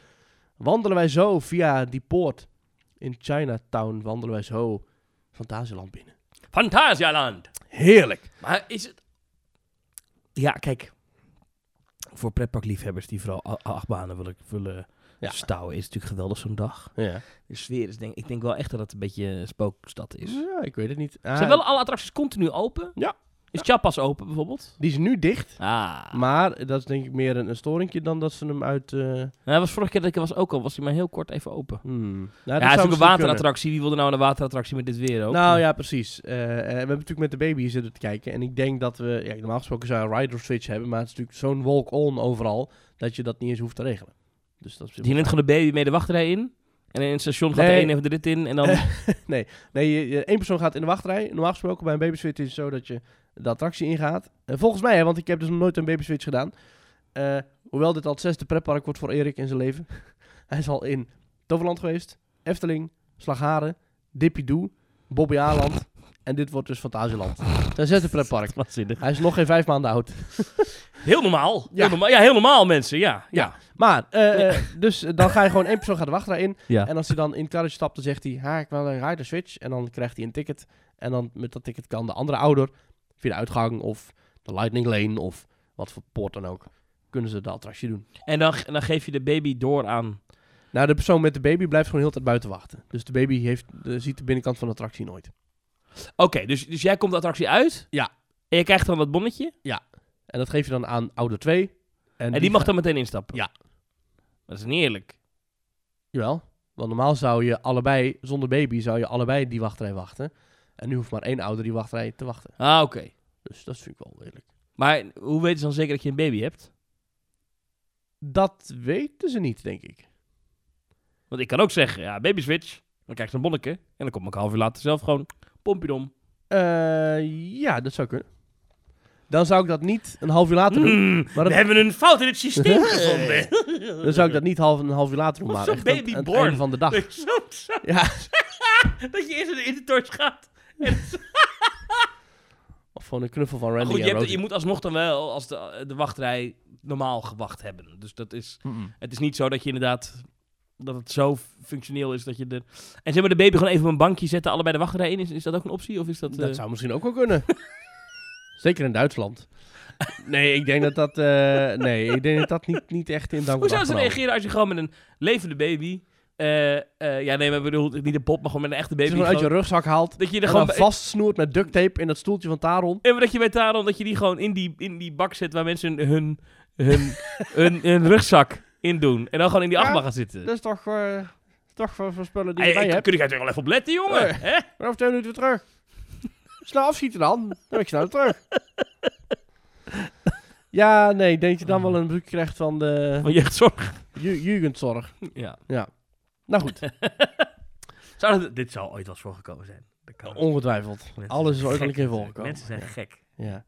wandelen wij zo via die poort in Chinatown. Wandelen wij zo Fantasieland binnen. Fantasialand. Heerlijk! Maar is het... Ja, kijk. Voor pretparkliefhebbers die vooral achtbanen willen, willen Ja. stouwen, is natuurlijk geweldig zo'n dag. Ja. De sfeer is denk ik denk wel echt dat het een beetje een spookstad is. ja, ik weet het niet. Ah, Zijn wel alle attracties continu open? Ja. Is Chapas open bijvoorbeeld? Die is nu dicht. Ah. Maar dat is denk ik meer een, een storingje dan dat ze hem uit... Nou, dat was vorige keer dat ik er was ook al, was hij maar heel kort even open. hmm. Nou, Ja, het zou is ook een waterattractie. Wie wilde nou een waterattractie met dit weer ook? Nou ja, precies. Eh, eh, we hebben natuurlijk met de baby zitten te kijken. En ik denk dat we, ja, normaal gesproken zou je een rider switch hebben. Maar het is natuurlijk zo'n walk-on overal, dat je dat niet eens hoeft te regelen. Dus dat is Je neemt gewoon de baby mee de wachtrij in. En in het station gaat Nee. de een even de rit in. En dan... *laughs* Nee, je, je- één persoon gaat in de wachtrij. Normaal gesproken bij een baby switch is het zo dat je de attractie ingaat. Eh, volgens mij, hè, want ik heb dus nog nooit een baby switch gedaan. Eh, hoewel dit al het zesde pretpark wordt voor Erik in zijn leven. *laughs* Hij is al in Toverland geweest, Efteling, Slagharen, Dippy Doe, Bobby Aland. En dit wordt dus Fantasieland. Zijn zesde pretpark. Hij is nog geen vijf maanden oud. *laughs* Heel normaal. Ja. Heel normaal. Ja, heel normaal mensen. Ja. Ja. Maar, eh, dus eh, dan ga je gewoon één persoon gaat de wachtrij in. ja. En als hij dan in het karretje stapt, dan zegt hij, ha, ik wil een rider switch. En dan krijgt hij een ticket. En dan met dat ticket kan de andere ouder, via de uitgang of de lightning lane of wat voor poort dan ook, kunnen ze de attractie doen. En dan, dan geef je de baby door aan... Nou, de persoon met de baby blijft gewoon heel tijd buiten wachten. Dus de baby heeft, de, ziet de binnenkant van de attractie nooit. Oké, dus, dus jij komt de attractie uit. Ja. En je krijgt dan dat bonnetje. En dat geef je dan aan ouder 2. En, die, mag dan meteen instappen. Ja. Dat is niet eerlijk. Jawel, want normaal zou je allebei, zonder baby, zou je allebei die wachtrij wachten. En nu hoeft maar één ouder die wachtrij te wachten. Ah, oké. Dus dat vind ik wel eerlijk. Maar hoe weten ze dan zeker dat je een baby hebt? Dat weten ze niet, denk ik. Want ik kan ook zeggen, ja, baby switch. Dan krijg je een bonnetje. En dan kom ik een half uur later zelf gewoon pompidom. Eh, ja, dat zou kunnen. Dan zou ik dat niet een half uur later doen. Hmm, Maar dat- we hebben een fout in het systeem *laughs* gevonden. Dan zou ik dat niet half, een half uur later doen, Of maar zo'n echt aan, baby aan het born. einde van de dag. Zo, zo. Ja, *laughs* Dat je eerst in de intertorch gaat. *laughs* Of gewoon een knuffel van Randy goed, je, en hebt, Rosie. je moet alsnog dan wel als de, de wachtrij normaal gewacht hebben. Dus dat is, Mm-mm. het is niet zo dat je inderdaad dat het zo functioneel is dat je de en zeg maar de baby gewoon even op een bankje zetten, allebei de wachtrij in. Is, is dat ook een optie of is dat? Dat eh, zou misschien ook wel kunnen. *laughs* Zeker in Duitsland. Nee, ik denk dat dat, eh, nee, ik denk dat dat niet, niet echt in dank Hoe zou ze reageren als je gewoon met een levende baby, eh, eh, ja nee, maar bedoel niet een pop, maar gewoon met een echte baby. hem uit je gewoon- rugzak haalt dat je er en gewoon dan vastsnoert met duct tape in dat stoeltje van Taron. En dat je bij Taron, dat je die gewoon in die, in die bak zet waar mensen hun, hun, hun, hun rugzak in doen. En dan gewoon in die Ja, achtbaan gaan zitten. Dat is toch, eh, toch spullen die je bij hebt. kun je er wel even op letten, jongen? Eh. Hè? Maar over twee minuten weer terug. Snel afschieten dan. Dan ben ik snel terug. Ja, nee, denk je dan wel een bezoek krijgt van de Van jeugdzorg. ju- Jugendzorg. Ja. Nou goed, *laughs* Zou dat- dit zou ooit wel eens voorgekomen zijn. Dat kan. ongetwijfeld. Alles is ooit wel een keer voorgekomen. Mensen zijn gek. Ja.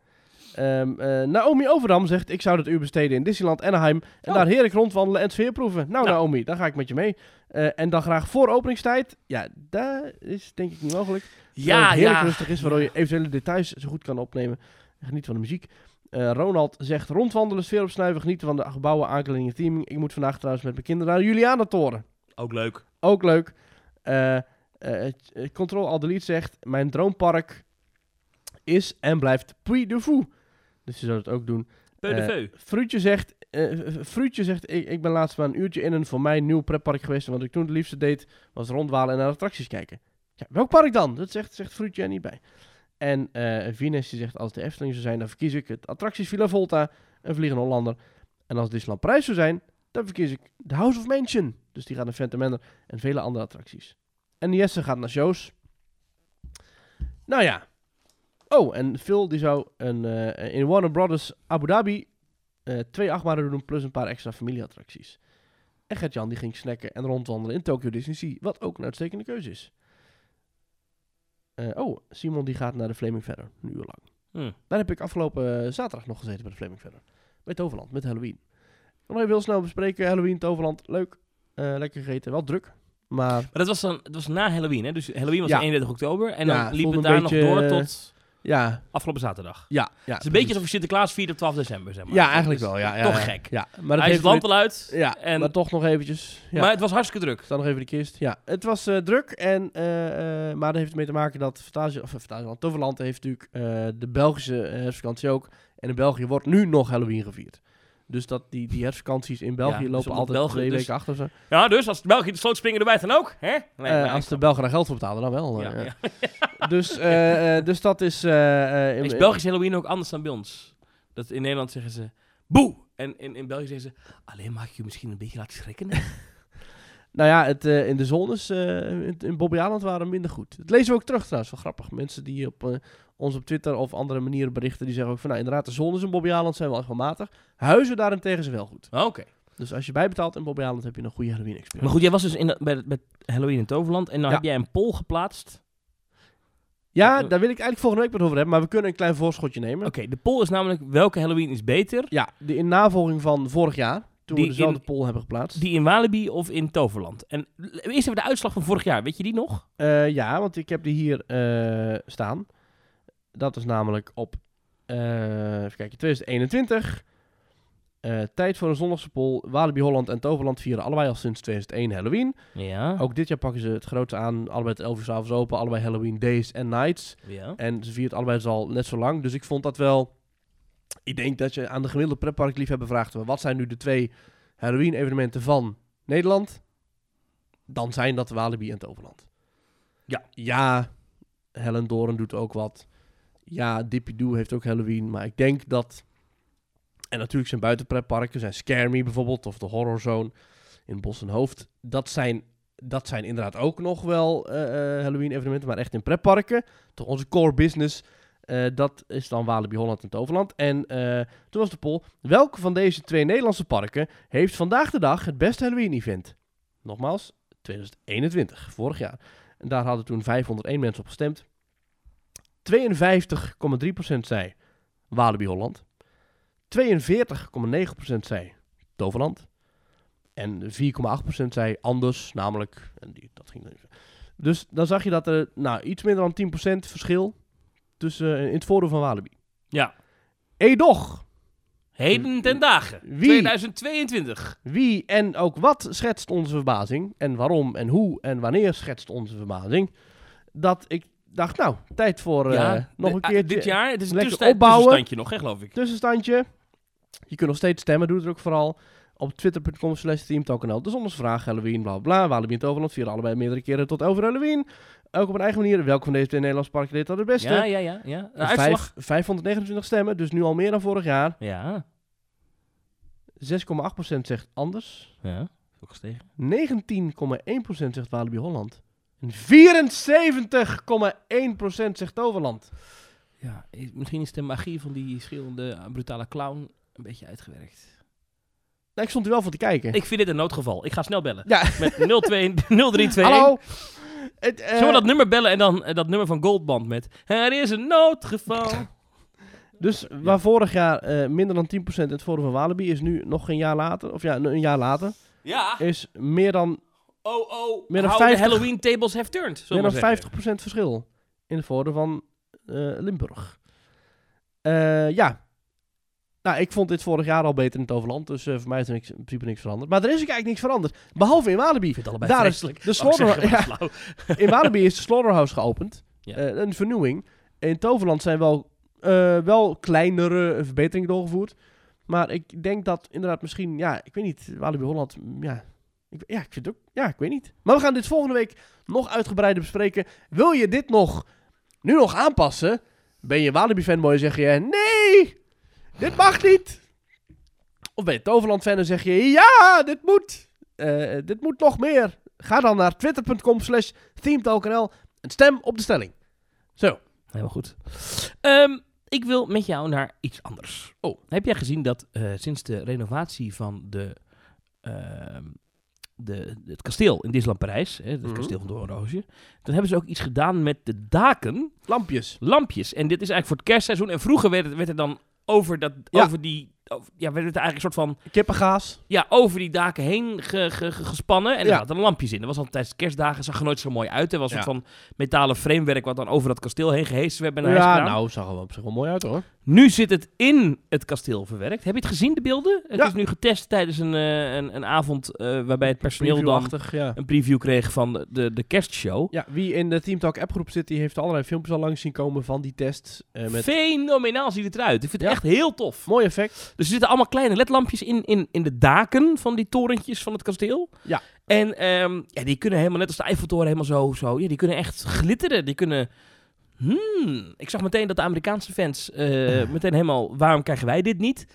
Ehm, eh, Naomi Overdam zegt, ik zou dat uur besteden in Disneyland Anaheim en Oh. daar heerlijk rondwandelen en sfeer proeven. Nou, Nou. Naomi, dan ga ik met je mee. Eh, en dan graag voor openingstijd. Ja, dat is denk ik niet mogelijk. Ja, het heerlijk ja. rustig is, waardoor je eventuele details zo goed kan opnemen. En geniet van de muziek. Eh, Ronald zegt rondwandelen, sfeer opsnuiven, genieten van de gebouwen, aankleding en theming. Ik moet vandaag trouwens met mijn kinderen naar de Julianatoren. Ook leuk. Ook leuk. Control Delete zegt, mijn droompark is en blijft Puy de Fou. Dus je zou het ook doen. De veu. Fruutje zegt, eh, Fruutje zegt ik, ik ben laatst maar een uurtje in een voor mij nieuw pretpark geweest. En wat ik toen het liefste deed, was rondwalen en naar attracties kijken. Ja, welk park dan? Dat zegt, zegt Fruutje er niet bij. En Vines die zegt, als de Efteling zou zijn, dan verkies ik het attracties Villa Volta, een Vliegende Hollander. En als Disneyland Parijs zou zijn, dan verkies ik The House of Mansion. Dus die gaat naar Phantom Manor en vele andere attracties. En Jesse gaat naar shows. Nou ja, Oh, en Phil die zou een, eh, in Warner Brothers Abu Dhabi eh, twee achtbanen doen plus een paar extra familieattracties. En Gert-Jan die ging snacken en rondwandelen in Tokyo Disney Sea, wat ook een uitstekende keuze is. Eh, oh, Simon die gaat naar de Flaming verder, een uur lang. Hm. Daar heb ik afgelopen zaterdag nog gezeten bij de Flaming verder. Bij Toverland, met Halloween. Nog even heel snel bespreken. Halloween, Toverland, leuk. Lekker gegeten, wel druk. Maar Maar dat was, dan, dat was na Halloween, hè? Dus Halloween was Ja. 31 oktober. En Ja, dan liep het daar beetje, nog door tot ja, afgelopen zaterdag. ja, ja. Het is een beetje alsof je Sinterklaas viert op 12 december, zeg maar. Ja, eigenlijk wel. Ja, ja, toch ja. gek. Ja, maar Hij is heeft het land al uit. Ja, en, maar toch nog eventjes. Ja. Maar het was hartstikke druk. Sta nog even de kist. Ja, het was eh, druk. En, eh, eh, maar dat heeft ermee te maken dat Fantasia, of Fantasieland, Toverland heeft natuurlijk de Belgische herfstvakantie ook. En in België wordt nu nog Halloween gevierd. Dus dat die, die herfstvakanties in België Ja, dus lopen altijd België twee dus- weken achter. Zo. Ja, dus als België de sloot springen erbij dan ook, hè? Nee, Eh, als de Belgen daar geld voor betalen, dan wel. ja, eh, ja. *laughs* Dus, eh, dus dat is... eh, in- Is Belgisch Halloween ook anders dan bij ons? Dat in Nederland zeggen ze boe. En in, in België zeggen ze alleen mag ik je misschien een beetje laten schrikken. *laughs* Nou ja, het, eh, in de zones eh, in, in Bobby Aland waren minder goed. Dat lezen we ook terug trouwens, wel grappig. Mensen die op, eh, ons op Twitter of andere manieren berichten, die zeggen ook van nou inderdaad, de zones in Bobby Aland zijn wel echt wel matig. Huizen daarentegen zijn wel goed. Oké. Dus als je bijbetaalt in Bobby Aland heb je een goede Halloween Maar experience. goed, jij was dus in, de- bij, bij Halloween in Toverland. En dan Ja. heb jij een poll geplaatst. Ja, daar wil ik eigenlijk volgende week wat over hebben, maar we kunnen een klein voorschotje nemen. Oké, de poll is namelijk welke Halloween is beter? Ja, de, in navolging van vorig jaar, toen Die we dezelfde in- poll hebben geplaatst. Die in Walibi of in Toverland? En eerst even de uitslag van vorig jaar. Weet je die nog? Eh, ja, want ik heb die hier eh, staan. Dat is namelijk op eh, even kijken, 2021. Eh, tijd voor een zondagse poll. Walibi Holland en Toverland vieren allebei al sinds 2001 Halloween. Ja. Ook dit jaar pakken ze het grootste aan. Allebei het 11 uur 's avonds open. Allebei Halloween days en nights. ja. En ze vieren het allebei dus al net zo lang. Dus ik vond dat wel... Ik denk dat je aan de gemiddelde pretparkliefhebber vraagt... wat zijn nu de twee Halloween evenementen van Nederland? Dan zijn dat Walibi en Toverland. Ja. Ja, Helen Doren doet ook wat. Ja, Dippy heeft ook Halloween. Maar ik denk dat... En natuurlijk zijn buitenpretparken, zijn Scare bijvoorbeeld... of de Horror Zone in Bos Hoofd. Dat zijn, dat zijn inderdaad ook nog wel eh, eh, Halloween evenementen... maar echt in pretparken. Toch onze core business... Eh, dat is dan Walibi Holland en Toverland. En eh, toen was de poll... Welke van deze twee Nederlandse parken... heeft vandaag de dag het beste Halloween-event? Nogmaals, 2021, vorig jaar. En daar hadden toen 501 mensen op gestemd. 52,3% zei Walibi Holland. 42,9% zei Toverland. En 4,8% zei anders, namelijk... En die, dat ging even. Dus dan zag je dat er nou, iets minder dan 10% verschil tussen, eh, in het voordeel van Walibi. ja. Edoch, Heden ten dagen. Wie? 2022. wie en ook wat schetst onze verbazing? En waarom en hoe en wanneer schetst onze verbazing? Dat ik dacht, nou, tijd voor eh, nog een keer Dit jaar, het is een lekker opbouwen. tussenstandje nog, hè, geloof ik. tussenstandje. Je kunt nog steeds stemmen, doe het ook vooral. Op twitter.com slash teamtalkanaal. De zondagsvraag, Halloween, bla bla. Walibi en Toverland vieren allebei meerdere keren tot over Halloween. Ook op een eigen manier. Welke van deze twee Nederlandse parken deed dat het beste? Ja, ja, ja. ja. Vijf, 529 stemmen, dus nu al meer dan vorig jaar. Ja. 6,8% zegt anders. Ja. Ook gestegen. 19,1% zegt Walibi Holland. En 74,1% zegt Toverland. Ja, misschien is de magie van die schreeuwende eh, brutale clown een beetje uitgewerkt. Nou, ik stond er wel voor te kijken. Ik vind dit een noodgeval. Ik ga snel bellen. ja, Met *laughs* 02 0321. hallo. Het, eh, Zullen we dat nummer bellen en dan eh, dat nummer van Goldband met... Er is een noodgeval. Dus waar vorig jaar eh, minder dan 10% in het voordeel van Walibi is nu nog een jaar later, of ja, een jaar later, Ja. is meer dan, Oh, oh. Meer dan how the 50 Halloween tables have turned. meer dan maar zeggen. 50% verschil in het voordeel van eh, Limburg. Eh, ja. Nou, ik vond dit vorig jaar al beter in het overland, dus eh, voor mij is er niks, in principe niks veranderd. Maar er is ook eigenlijk niks veranderd, behalve in Walibi. Ik vind het allebei Daar is de Wou ik slaughter, zeggen, *laughs* ja, maar flauw. in Walibi is de Slaughterhouse geopend. Ja. Eh, een vernieuwing. In Toverland zijn wel, eh, wel kleinere verbeteringen doorgevoerd. Maar ik denk dat inderdaad misschien, ja, ik weet niet, Walibi Holland, mm, ja. Ik, ja, ik vind het ook, ja, ik weet niet. Maar we gaan dit volgende week nog uitgebreider bespreken. Wil je dit nog, nu nog aanpassen? Ben je Walibi fanboy en zeg je, nee, dit mag niet. Of ben je Toverland fan en zeg je, ja, dit moet. Eh, dit moet nog meer. Ga dan naar twitter.com slash themetalknl en stem op de stelling. Zo. Helemaal goed. Ehm, ik wil met jou naar iets anders. Oh. Heb jij gezien dat eh, sinds de renovatie van de, ehm, de, het kasteel in Disneyland Parijs, hè, het Mhm. kasteel van Doornroosje, dan hebben ze ook iets gedaan met de daken, Lampjes. lampjes. En dit is eigenlijk voor het kerstseizoen. En vroeger werd, het, werd er dan over, dat, Ja. over die... Over, ja, werd het eigenlijk een soort van Kippengaas. ja, over die daken heen ge- ge- ge- gespannen. En er Ja. zaten er lampjes in. Dat was al tijdens de kerstdagen, zag er nooit zo mooi uit. Er was een soort van metalen framewerk wat dan over dat kasteel heen gehezen werd Ja, nou, zag er wel op zich wel mooi uit hoor. Nu zit het in het kasteel verwerkt. Heb je het gezien, de beelden? Het Ja. is nu getest tijdens een, eh, een, een avond eh, waarbij het personeel dan ja. een preview kreeg van de, de, kerstshow. Ja, wie in de Team Talk appgroep zit, die heeft allerlei filmpjes al langs zien komen van die tests. eh, met Fenomenaal ziet het eruit. Ik vind het Ja. echt heel tof. mooi effect. Dus er zitten allemaal kleine ledlampjes in, in, in de daken van die torentjes van het kasteel. Ja. En ehm, ja, die kunnen helemaal, net als de Eiffeltoren, helemaal zo, zo. Ja, die kunnen echt glitteren. Die kunnen... Hmm. Ik zag meteen dat de Amerikaanse fans eh, *laughs* meteen helemaal... Waarom krijgen wij dit niet?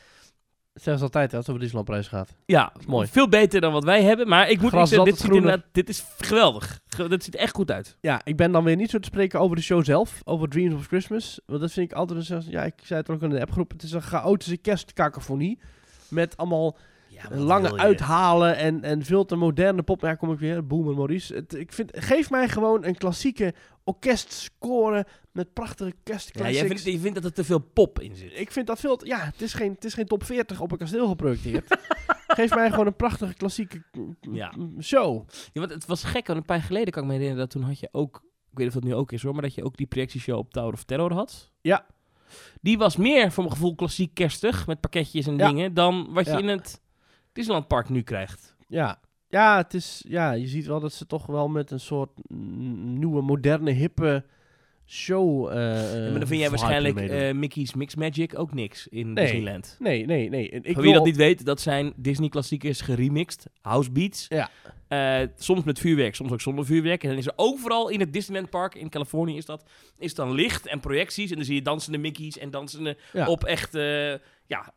Dat zeggen ze altijd hè, als het over Disneyland prijs gaat. Ja, mooi. Veel beter dan wat wij hebben. Maar ik moet Gras niet dit, ziet dit is geweldig. Ge- Dit ziet er echt goed uit. Ja, ik ben dan weer niet zo te spreken over de show zelf, over Dreams of Christmas. Want dat vind ik altijd, een, ja, ik zei het ook in de appgroep, het is een chaotische kerstkakofonie. Met allemaal Ja, lange uithalen en, en veel te moderne pop. Ja, kom ik weer, Boomer Maurice. Het, ik vind, geef mij gewoon een klassieke orkestscore met prachtige Ja, kerstclassics. jij vindt, je vindt dat er te veel pop in zit. Ik vind dat veel... te- ja, het is, geen, het is geen top 40 op een kasteel geprojecteerd. *laughs* geef mij gewoon een prachtige klassieke Ja. show. Ja, want het was gek, want een paar jaar geleden kan ik me herinneren dat toen had je ook, ik weet niet of dat nu ook is hoor, maar dat je ook die projectieshow op Tower of Terror had. Ja. Die was meer voor mijn gevoel klassiek kerstig, met pakketjes en Ja. dingen, dan wat je Ja. in het Disneyland Park nu krijgt. Ja. Ja, het is, ja, je ziet wel dat ze toch wel met een soort nieuwe, moderne, hippe show. Ja, maar dan vind jij waarschijnlijk eh, Mickey's Mix Magic ook niks in Nee. Disneyland. nee, nee, nee. Ik Voor wie dat niet weet, dat zijn Disney klassiekers geremixed, house beats. Ja. Soms met vuurwerk, soms ook zonder vuurwerk. En dan is er overal in het Disneyland Park in Californië is dat, is dan licht en projecties. En dan zie je dansende Mickey's en dansende Ja. op echt, ja,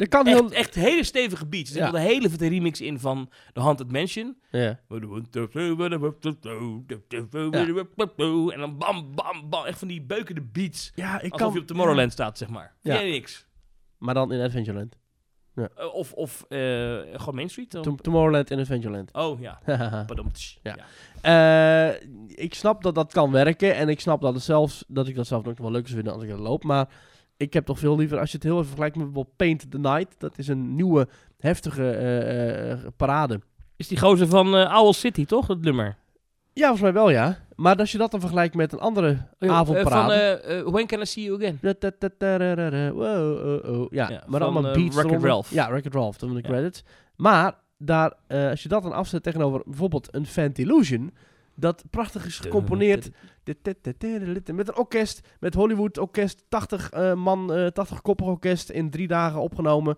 Er kan heel... echt, echt hele stevige beats. Er zit Ja. een hele vette remix in van The Haunted Mansion. Ja. En dan bam, bam, bam. Echt van die beukende beats. Ja, ik Alsof kan... je op Tomorrowland staat, zeg maar. Vind Ja. niks? Maar dan in Adventureland. Eh, of of eh, gewoon Main Street? Tom- Tomorrowland in Adventureland. Oh ja. *laughs* Ja. ja. Eh, ik snap dat dat kan werken. En ik snap dat, het zelfs, dat ik dat zelf nog wel leuk zou vinden als ik er loop. Maar ik heb toch veel liever, als je het heel even vergelijkt met bijvoorbeeld Paint the Night. Dat is een nieuwe, heftige eh, eh, parade. Is die gozer van eh Owl City, toch? Dat nummer. Ja, volgens mij wel, ja. Maar als je dat dan vergelijkt met een andere Eh, avondparade. van eh, eh, When Can I See You Again? Oh, oh. Ja, Ja, maar allemaal eh, beats eronder. Ralph. Ja, Wreck-It Ralph, dan de credits. Maar daar, eh, als je dat dan afzet tegenover bijvoorbeeld een Fantillusion, dat prachtig is gecomponeerd met een orkest, met Hollywood orkest, 80 eh, man, eh 80 koppig orkest in drie dagen opgenomen.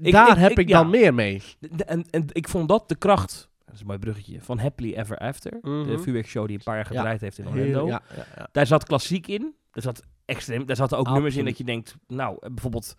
Ik- daar ik- heb ik- ik, ja. dan meer mee. En, en ik vond dat de kracht, dat is een mooi bruggetje, van Happily Ever After. De Mhm. vuurwerkshow die een paar jaar Ja. gedraaid heeft in Orlando. ja, ja, ja. Daar zat klassiek in. Er zat extreem. Daar zaten ook nummers in dat je denkt, nou, eh, bijvoorbeeld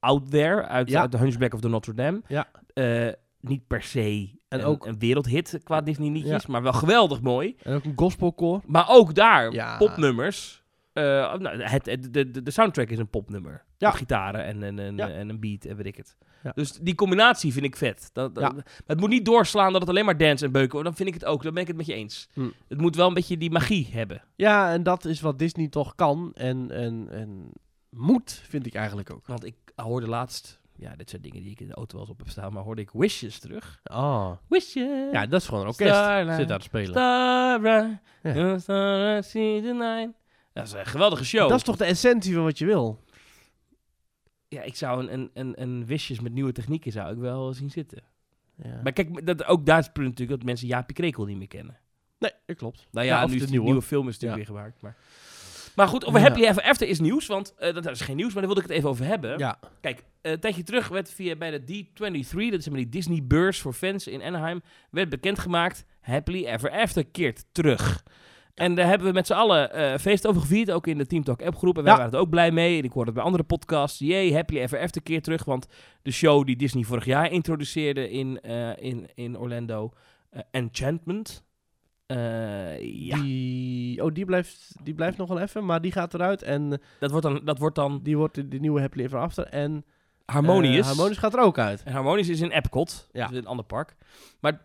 Out There uit, uit The Hunchback of the Notre Dame. Ja. Eh, niet per se En een, ook- een wereldhit qua Disney liedjes, maar wel geweldig mooi. En ook een gospelkoor. Maar ook daar, Ja. popnummers. Eh, nou, het, het- de, de, de soundtrack is een popnummer. Ja. Gitaren en, en, en, Ja. en een beat en weet ik het. Ja. Dus die combinatie vind ik vet. Dat, dat- maar Het moet niet doorslaan dat het alleen maar dance en beuken wordt. Dan vind ik het ook. Dan ben ik het met je eens. Hm. Het moet wel een beetje die magie hebben. Ja, en dat is wat Disney toch kan en, en, en moet, vind ik eigenlijk ook. Want ik hoorde laatst... Ja, dit zijn dingen die ik in de auto wel eens op heb staan. Maar hoorde ik Wishes terug. Oh. Wishes. Ja, dat is gewoon een orkest. Zit daar te spelen. Ja. you're starlight, see the night. Dat is een geweldige show. Dat is toch de essentie van wat je wil? Ja, ik zou een, een, een, een Wishes met nieuwe technieken zou ik wel zien zitten. Ja. Maar kijk, dat, ook daar is het punt natuurlijk dat mensen Jaapie Krekel niet meer kennen. Nee, dat klopt. Nou ja, of nu is nieuw, nieuwe hoor. film is natuurlijk Ja. weer gemaakt. Maar, maar goed, over. Happy Ever After is nieuws. Want eh, dat is geen nieuws, maar daar wilde ik het even over hebben. Ja. Kijk, eh, een tijdje terug werd via bij de D23, dat is die Disney beurs voor fans in Anaheim, werd bekendgemaakt, Happily Ever After keert terug. En daar hebben we met z'n allen eh feest over gevierd, ook in de Team Talk appgroep. En wij Ja. waren het ook blij mee. En ik hoorde het bij andere podcasts. Jee, Happily Ever After keert terug. Want de show die Disney vorig jaar introduceerde in, in, in Orlando, Enchantment, ja, Die, oh, die blijft, die blijft nog wel even, maar die gaat eruit. En eh, dat wordt dan, dat wordt dan die wordt de, de nieuwe Happily Ever After. En eh, Harmonious gaat er ook uit. En Harmonious is in Epcot, Ja. dus in een ander park. Maar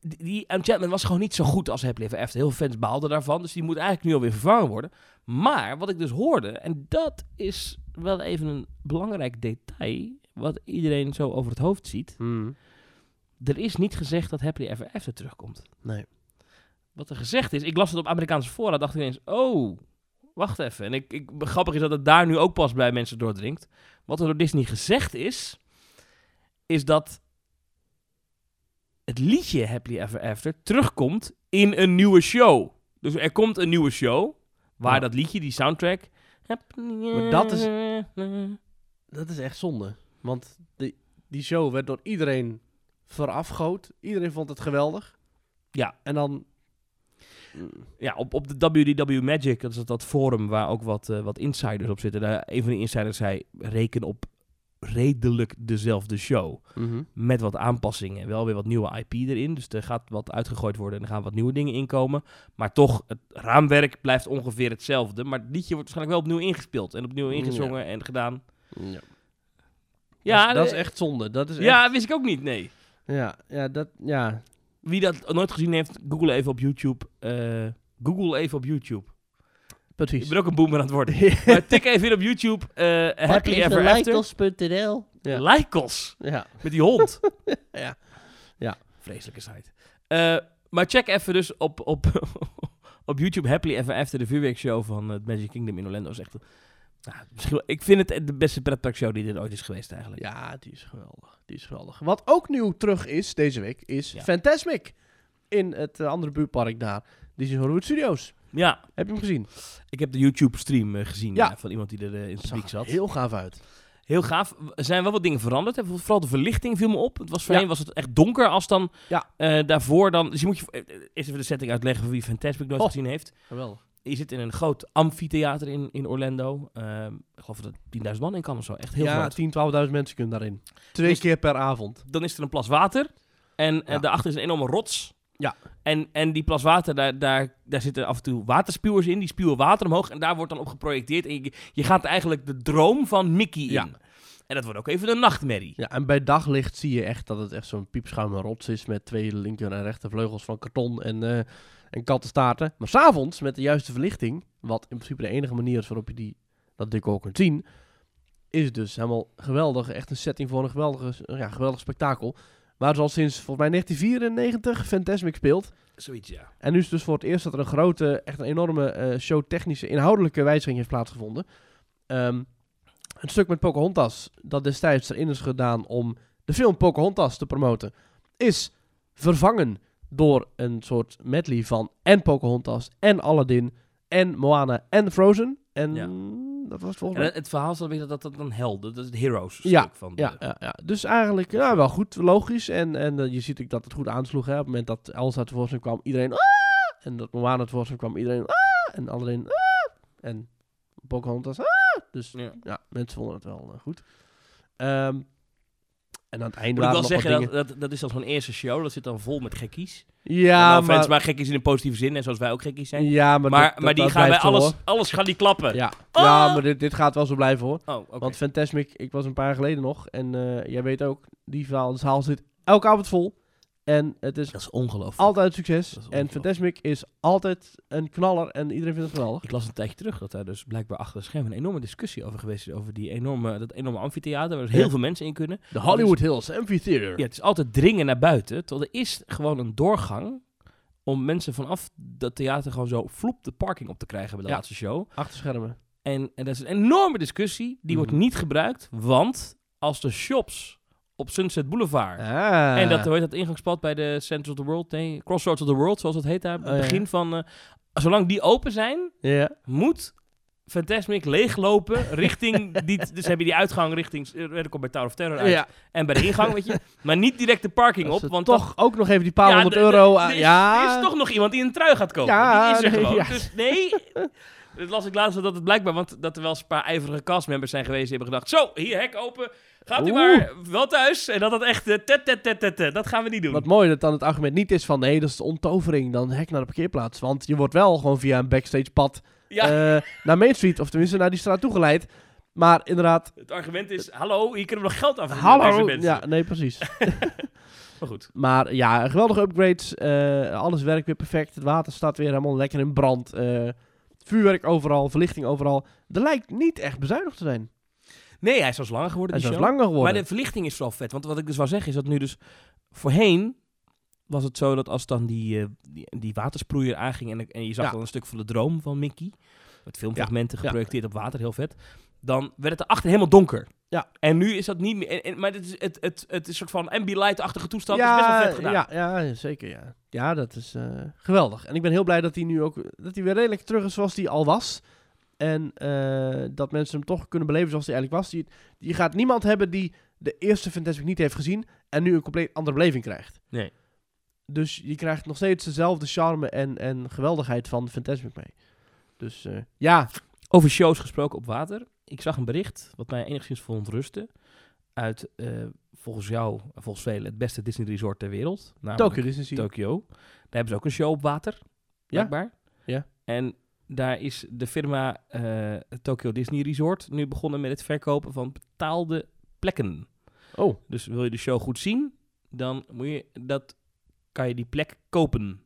die, die Enchantment was gewoon niet zo goed als Happily Ever After. Heel veel fans baalden daarvan, dus die moet eigenlijk nu alweer vervangen worden. Maar wat ik dus hoorde, en dat is wel even een belangrijk detail, wat iedereen zo over het hoofd ziet. Hmm. Er is niet gezegd dat Happily Ever After terugkomt. Nee. Wat er gezegd is, ik las het op Amerikaanse fora, dacht ik ineens, oh, wacht even. En ik, ik, grappig is dat het daar nu ook pas bij mensen doordringt. Wat er door Disney gezegd is, is dat het liedje Happily Ever After terugkomt in een nieuwe show. Dus er komt een nieuwe show, waar Ja. dat liedje, die soundtrack... Maar dat is- Dat is echt zonde. Want die, die show werd door iedereen verafgoot. Iedereen vond het geweldig. Ja. En dan... Ja, op, op de WDW Magic, dat is dat forum waar ook wat, eh, wat insiders op zitten. Daar, een van die insiders zei, reken op redelijk dezelfde show. Mhm. Met wat aanpassingen. Wel weer wat nieuwe IP erin. Dus er gaat wat uitgegooid worden en er gaan wat nieuwe dingen inkomen. Maar toch, het raamwerk blijft ongeveer hetzelfde. Maar het liedje wordt waarschijnlijk wel opnieuw ingespeeld. En opnieuw ingezongen en gedaan. Ja. Ja, dat, is, dat is eh, echt zonde. Dat is ja, wist ik ook niet, nee. ja, ja, dat, ja. Wie dat nooit gezien heeft, google even op YouTube. Eh, google even op YouTube. Ik Precies. ben ook een boomer aan het worden. *laughs* maar tik even in op YouTube. eh Happy Ever After. Ja. Lycos. Ja. Met die hond. *laughs* Ja. Ja. Vreselijke site. Eh, maar check even dus op, op, *laughs* op YouTube Happily Ever After de vuurwerkshow van het Magic Kingdom in Orlando. Is echt, een- nou, misschien, ik vind het de beste pretparkshow die er ooit is geweest eigenlijk. Ja, die is geweldig. Die is geweldig. Wat ook nieuw terug is deze week, is Ja. Fantasmic. In het eh, andere buurtpark daar. Disney Hollywood Studios. Ja, Heb je hem gezien? ik heb de YouTube stream eh, gezien Ja. eh, van iemand die er in het publiek zat. heel gaaf uit. Heel gaaf. Er zijn wel wat dingen veranderd. hè. Vooral de verlichting viel me op. Het was voorheen was het echt donker als dan daarvoor dan. Dus je moet je eerst even de setting uitleggen voor wie Fantasmic nooit Oh. gezien heeft. Geweldig. Je zit in een groot amfitheater in, in Orlando. Ehm, ik geloof dat er 10.000 man in kan of zo. Echt heel ja, groot. 10, 12.000 mensen kunnen daarin. Twee Dus- keer per avond. Dan is er een plas water. En eh, Ja. daarachter is een enorme rots. Ja. En, en die plas water, daar, daar, daar zitten af en toe waterspuwers in. Die spuwen water omhoog. En daar wordt dan op geprojecteerd. En je, je gaat eigenlijk de droom van Mickey in. Ja. En dat wordt ook even een nachtmerrie. Ja, en bij daglicht zie je echt dat het echt zo'n piepschuime rots is met twee linker en rechter vleugels van karton en, eh en kattenstaarten. Maar s'avonds, met de juiste verlichting, wat in principe de enige manier is waarop je die, dat decor kunt zien, is het dus helemaal geweldig. Echt een setting voor een geweldige, ja, geweldig spektakel. Waar ze al sinds volgens mij 1994 Fantasmic speelt. Zoiets, ja. En nu is het dus voor het eerst dat er een grote, echt een enorme eh showtechnische, inhoudelijke wijziging heeft plaatsgevonden. Ehm, een stuk met Pocahontas, dat destijds erin is gedaan om de film Pocahontas te promoten, is vervangen door een soort medley van en Pocahontas en Aladdin en Moana en Frozen. En Ja. dat was volgens En mij... het, het verhaal is dat dat dat dan helden. Dat is het heroes Ja, stuk van de- Ja, ja, ja, dus eigenlijk ja, wel goed, logisch. En, en eh, je ziet ook dat het goed aansloeg. Hè. Op het moment dat Elsa tevoorschijn kwam, iedereen... "Ah!" En dat Moana tevoorschijn kwam, iedereen... "Ah!" En Aladdin... "Ah!" En Pocahontas... "Ah!" Dus Ja. ja, mensen vonden het wel eh, goed. Ehm, en aan het einde Moet ik wel zeggen, dat, dat, dat is dan zo'n eerste show. Dat zit dan vol met gekkies. Ja, nou, fans, maar, maar gekkies in een positieve zin. En zoals wij ook gekkies zijn. ja, maar, maar, dat- maar die gaan bij alles, hoor. alles gaan die klappen. Ja, Ah! ja maar dit, dit gaat wel zo blijven hoor. Oh. Want Fantasmic, ik was een paar jaar geleden nog. En eh, jij weet ook, die zaal, de zaal zit elke avond vol. En het is Dat is ongelooflijk. altijd succes. Is En ongelooflijk. Fantasmic is altijd een knaller en iedereen vindt het geweldig. Ik las een tijdje terug dat daar dus blijkbaar achter de schermen een enorme discussie over geweest is. Over die enorme, dat enorme amfitheater waar dus heel Ja. veel mensen in kunnen. De Hollywood Hills Amphitheater. Ja, het is altijd dringen naar buiten. Terwijl er is gewoon een doorgang om mensen vanaf dat theater gewoon zo vloep de parking op te krijgen bij de Ja. laatste show. Achter schermen. En, en dat is een enorme discussie. Die wordt Mhm. niet gebruikt, want als de shops op Sunset Boulevard... Ah. En dat, hoe heet dat ingangspad bij de Center of the World? Nee, Crossroads of the World, zoals dat heet daar. Het Oh, ja. begin van... eh, zolang die open zijn, moet Fantasmic leeglopen richting... *laughs* die, dus heb je die uitgang richting... eh, Er komt bij Tower of Terror uit. ja. En bij de ingang, weet je. Maar niet direct de parking op, want toch ook nog even die paar honderd de- de- euro... er aan- is, ja. er is toch nog iemand die een trui gaat kopen. Ja, die is er nee, gewoon. ja. Dus nee... Dit las ik laatst dat het blijkbaar, want dat er wel eens een paar ijverige castmembers zijn geweest die hebben gedacht, zo, hier, hek open, gaat u Oeh. maar wel thuis. En dat dat echt, eh, tet, tet, tet, tet, tet, dat gaan we niet doen. Wat mooi dat dan het argument niet is van nee, dat is de onttovering, dan hek naar de parkeerplaats. Want je wordt wel gewoon via een backstage pad ja, eh, naar Main Street, of tenminste naar die straat toegeleid. Maar inderdaad, het argument is, hallo, hier kunnen we nog geld aan verdienen hallo. Ja, nee, precies. *laughs* Maar goed. maar ja, geweldige upgrades. eh, alles werkt weer perfect. Het water staat weer helemaal lekker in brand. eh, vuurwerk overal, verlichting overal. Er lijkt niet echt bezuinigd te zijn. Nee, hij is zelfs langer geworden, Hij is langer geworden. Maar de verlichting is vooral vet. Want wat ik dus wou zeggen is dat nu dus... Voorheen was het zo dat als dan die, eh, die, die watersproeier aanging... En, en je zag Ja. dan een stuk van de droom van Mickey... Met filmfragmenten Ja. geprojecteerd op water, heel vet. Dan werd het erachter helemaal donker. Ja. En nu is dat niet meer... en- en- maar het is, het, het, het is een soort van ambilight-achtige toestand. Dat is best wel vet gedaan. Ja, ja, zeker. Ja, ja dat is eh, geweldig. En ik ben heel blij dat hij nu ook dat hij weer redelijk terug is zoals hij al was. En eh, dat mensen hem toch kunnen beleven zoals hij eigenlijk was. Je, je gaat niemand hebben die de eerste Fantastic niet heeft gezien en nu een compleet andere beleving krijgt. Nee. Dus je krijgt nog steeds dezelfde charme en, en geweldigheid van Fantasmic mee. Dus eh, ja, Over shows gesproken op water. Ik zag een bericht wat mij enigszins verontrustte. Uit, eh, volgens jou, en volgens velen, het beste Disney resort ter wereld. Tokyo Disney. Tokyo. Daar hebben ze ook een show op water. Blijkbaar. Ja. En daar is de firma eh, Tokyo Disney Resort nu begonnen met het verkopen van betaalde plekken. Oh, Dus wil je de show goed zien, dan moet je dat, kan je die plek kopen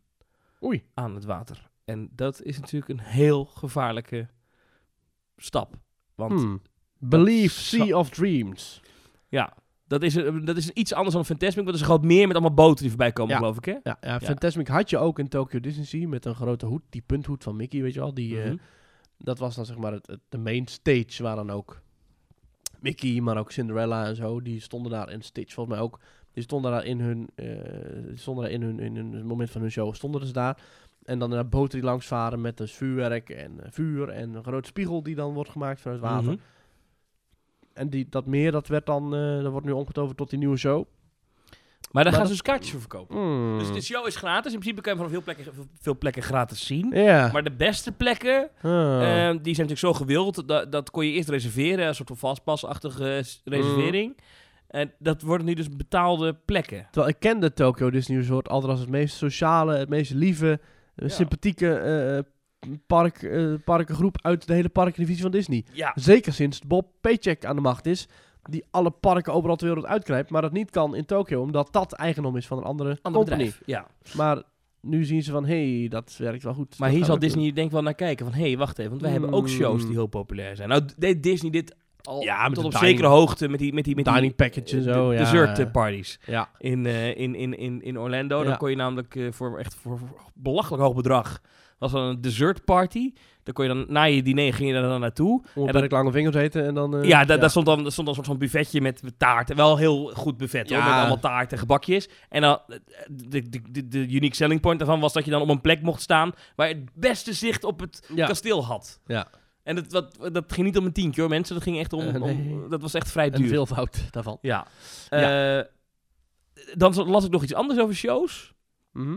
oei. aan het water. En dat is natuurlijk een heel gevaarlijke stap. Want Hmm. Believe Sea of Dreams. ja, dat is, een- dat is iets anders dan Fantasmic. Want dat is een groot meer met allemaal boten die voorbij komen, Ja. geloof ik, hè? Ja, ja, Fantasmic had je ook in Tokyo Disney Sea met een grote hoed, die punthoed van Mickey, weet je wel. Die, eh, Mhm. dat was dan zeg maar het, het- de main stage waar dan ook Mickey, maar ook Cinderella en zo, die stonden daar in stage volgens mij ook. Die stonden daar in hun, eh, die stonden daar in hun, in hun moment van hun show, stonden ze daar. En dan naar boten die langs varen met dus vuurwerk en eh, vuur en een grote spiegel die dan wordt gemaakt vanuit water. Mhm. En die, dat meer, dat werd dan, eh, dat wordt nu omgetoverd tot die nieuwe show. Maar daar gaan ze dus kaartjes voor verkopen. Hmm. Dus de show is gratis. In principe kan je van veel plekken, veel plekken gratis zien. Maar de beste plekken, Ah. ehm, die zijn natuurlijk zo gewild. Dat, dat kon je eerst reserveren. Een soort van vastpasachtige eh, s- reservering. En dat worden nu dus betaalde plekken. Terwijl ik kende Tokyo Disney Resort altijd als het meest sociale, het meest lieve, Ja. sympathieke eh, park, eh, parkengroep uit de hele parkdivisie van Disney. Ja. Zeker sinds Bob Paycheck aan de macht is, die alle parken overal ter wereld uitkrijgt, maar dat niet kan in Tokyo, omdat dat eigendom is van een andere Ander company. bedrijf. Ja. Maar nu zien ze van, hé, hey, dat werkt wel goed. Maar hier zal Disney doen. denk ik wel naar kijken. Van, hé, hey, wacht even. Want wij hebben ook shows die heel populair zijn. Nou, deed Disney dit al Ja, tot op dining- zekere hoogte met die, met die, met die Dining package en zo, de- ja. dessert eh, parties. Ja, in, eh, in, in, in, in Orlando. Dan kon je namelijk eh, voor echt voor, voor belachelijk hoog bedrag. was dan een dessert party. Dan kon je dan na je diner ging je er dan naartoe. onbeperkt lange vingers eten en dan... ja, da- daar stond dan, daar stond dan een soort van buffetje met taart. Wel heel goed buffet hoor. Met allemaal taart en gebakjes. En dan de, de, de, de unique selling point daarvan was dat je dan op een plek mocht staan waar je het beste zicht op het kasteel had. Ja. En dat, dat, dat ging niet om een tientje hoor mensen. Dat ging echt om, Eh, nee. om dat was echt vrij Een duur. veelvoud daarvan. Ja. Eh, dan las ik nog iets anders over shows. Mhm.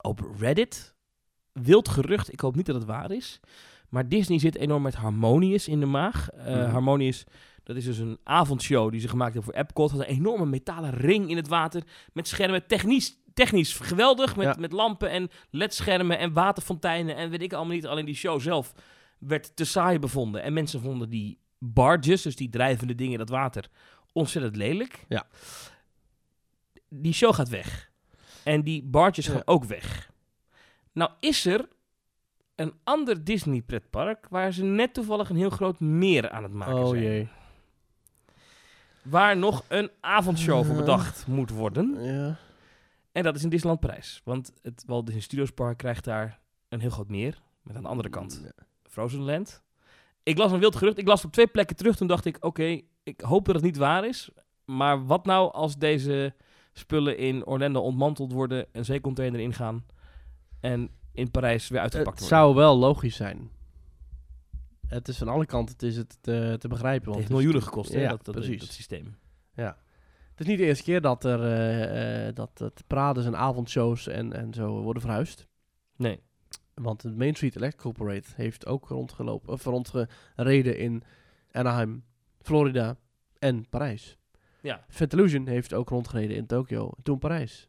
op Reddit. Wild gerucht, ik hoop niet dat het waar is. Maar Disney zit enorm met Harmonious in de maag. Mhm. Harmonious, dat is dus een avondshow die ze gemaakt hebben voor Epcot. Had een enorme metalen ring in het water met schermen. Technisch, technisch geweldig, met, Ja. met lampen en ledschermen en waterfonteinen en weet ik allemaal niet. Alleen die show zelf werd te saai bevonden. En mensen vonden die barges, dus die drijvende dingen in dat water, ontzettend lelijk. Ja. Die show gaat weg. En die barges Ja. gaan ook weg. Nou is er een ander Disney pretpark waar ze net toevallig een heel groot meer aan het maken Oh zijn. jee. Waar nog een avondshow voor bedacht moet worden. Ja. En dat is in Disneyland Parijs. Want het Walt Disney Studios Park krijgt daar een heel groot meer. Met aan de andere kant Frozen Land. Ik las een wild gerucht. Ik las het op twee plekken terug. Toen dacht ik, oké, ik hoop dat het niet waar is. Maar wat nou als deze spullen in Orlando ontmanteld worden, een zeecontainer ingaan en in Parijs weer uitgepakt Het worden? zou wel logisch zijn. Het is van alle kanten het is het te, te begrijpen. Het Want heeft het is miljoenen gekost, hè, Ja, dat, dat, precies. dat systeem. Het is niet de eerste keer dat er eh, eh, dat het parades en avondshows en, en zo worden verhuisd. Nee. Want de Main Street Electrical Parade heeft ook rondgelopen, of rondgereden in Anaheim, Florida en Parijs. Ja. Heeft ook rondgereden in Tokio, toen Parijs.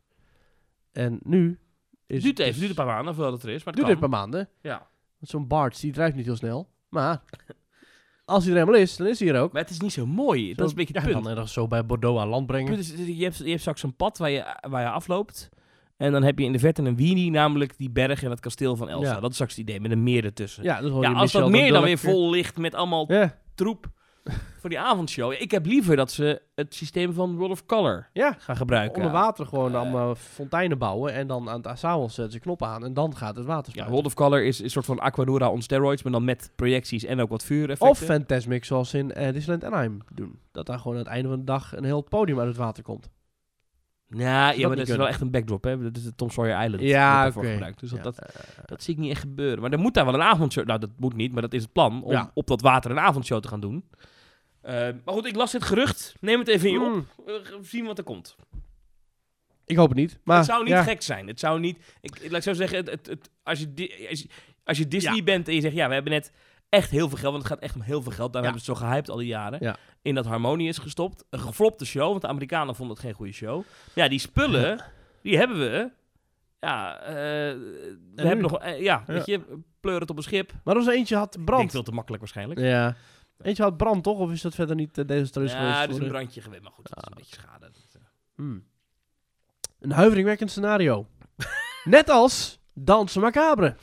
En nu is duurt het even, dus- duurt een paar maanden voordat het er is, maar het duurt kan. een paar maanden. Ja. Want zo'n Bart, die drijft niet heel snel. Maar *laughs* als hij er helemaal is, dan is hij er ook. Maar het is niet zo mooi. dat is een beetje het ja, punt. dan ergens zo bij Bordeaux aan land brengen. is, je, hebt, je hebt straks een pad waar je, waar je afloopt. En dan heb je in de verte een weenie, namelijk die berg en het kasteel van Elsa. Ja. Dat is straks het idee, met een meer ertussen. Ja, dus Ja, als dat meer dan weer vol ligt met allemaal Ja, troep voor die avondshow. Ik heb liever dat ze het systeem van World of Color ja. gaan gebruiken. onder water gewoon Eh. allemaal fonteinen bouwen. En dan aan het s'avonds zetten ze knoppen aan. En dan gaat het water Ja, spuiten. World of Color is een soort van Aquanura on steroids, maar dan met projecties en ook wat vuureffecten. Of Fantasmic zoals in eh, Disneyland Anaheim doen. Dat daar gewoon aan het einde van de dag een heel podium uit het water komt. Ja, ja maar dat is wel echt een backdrop, hè. Dat is de Tom Sawyer Island. Ja, oké. gebruikt. Dus dat, Ja, dat, dat zie ik niet echt gebeuren. Maar er moet daar wel een avondshow... Nou, dat moet niet, maar dat is het plan. Om Ja. op dat water een avondshow te gaan doen. Eh, maar goed, ik las dit gerucht. Neem het even in je op. mm, We gaan zien wat er komt. ik hoop het niet. Maar, het zou niet gek zijn. Het zou niet... Ik, ik, laat ik zo zeggen, het, het, het- als, je als, je, als je Disney bent en je zegt... Ja, we hebben net echt heel veel geld. Want het gaat echt om heel veel geld. Daar Ja. hebben ze het zo gehyped al die jaren. Ja. In dat Harmonious gestopt. Een geflopte show. Want de Amerikanen vonden het geen goede show. Ja, die spullen... Die hebben we... Ja, eh, we nu? hebben nog... eh, ja, Ja. weet je... Pleur het op een schip. Maar als eentje had Ik brand. veel te makkelijk waarschijnlijk. Ja. Eentje had brand, toch? Of is dat verder niet uh, desastreus Ja, geweest? er is voor een brandje geweest, maar goed, dat is een beetje schade. Dat. Hmm. Een huiveringwekkend scenario. *laughs* Net als Dansen Macabre.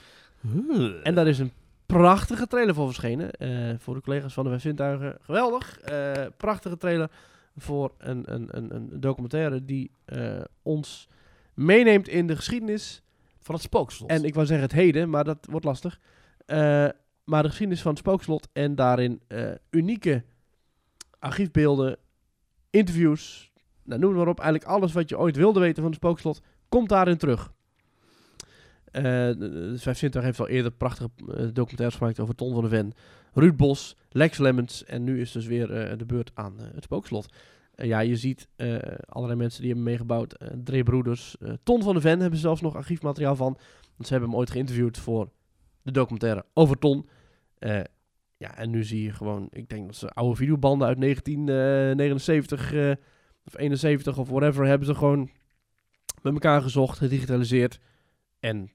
En daar is een prachtige trailer voor verschenen. eh, voor de collega's van de West Zintuigen. Geweldig. eh, prachtige trailer voor een, een, een, een documentaire die eh, ons meeneemt in de geschiedenis. Van het spookslot. En ik wou zeggen het heden, maar dat wordt lastig. Maar de geschiedenis van het spookslot en daarin unieke archiefbeelden, interviews, nou, noem maar op. Eigenlijk alles wat je ooit wilde weten van het spookslot, komt daarin terug. Eh, de, de Vijf Zintuigen heeft al eerder prachtige eh, documentaires gemaakt over Ton van de Ven, Ruud Bos, Lex Lemmens en nu is dus weer eh, de beurt aan het spookslot. Ja, je ziet allerlei mensen die hebben meegebouwd. Dre Broeders, Ton van de Ven hebben ze zelfs nog archiefmateriaal van. Want ze hebben hem ooit geïnterviewd voor de documentaire over Ton. Ja, en nu zie je gewoon, ik denk dat ze oude videobanden uit 1979 eh, of 71 of whatever hebben ze gewoon met elkaar gezocht, gedigitaliseerd. En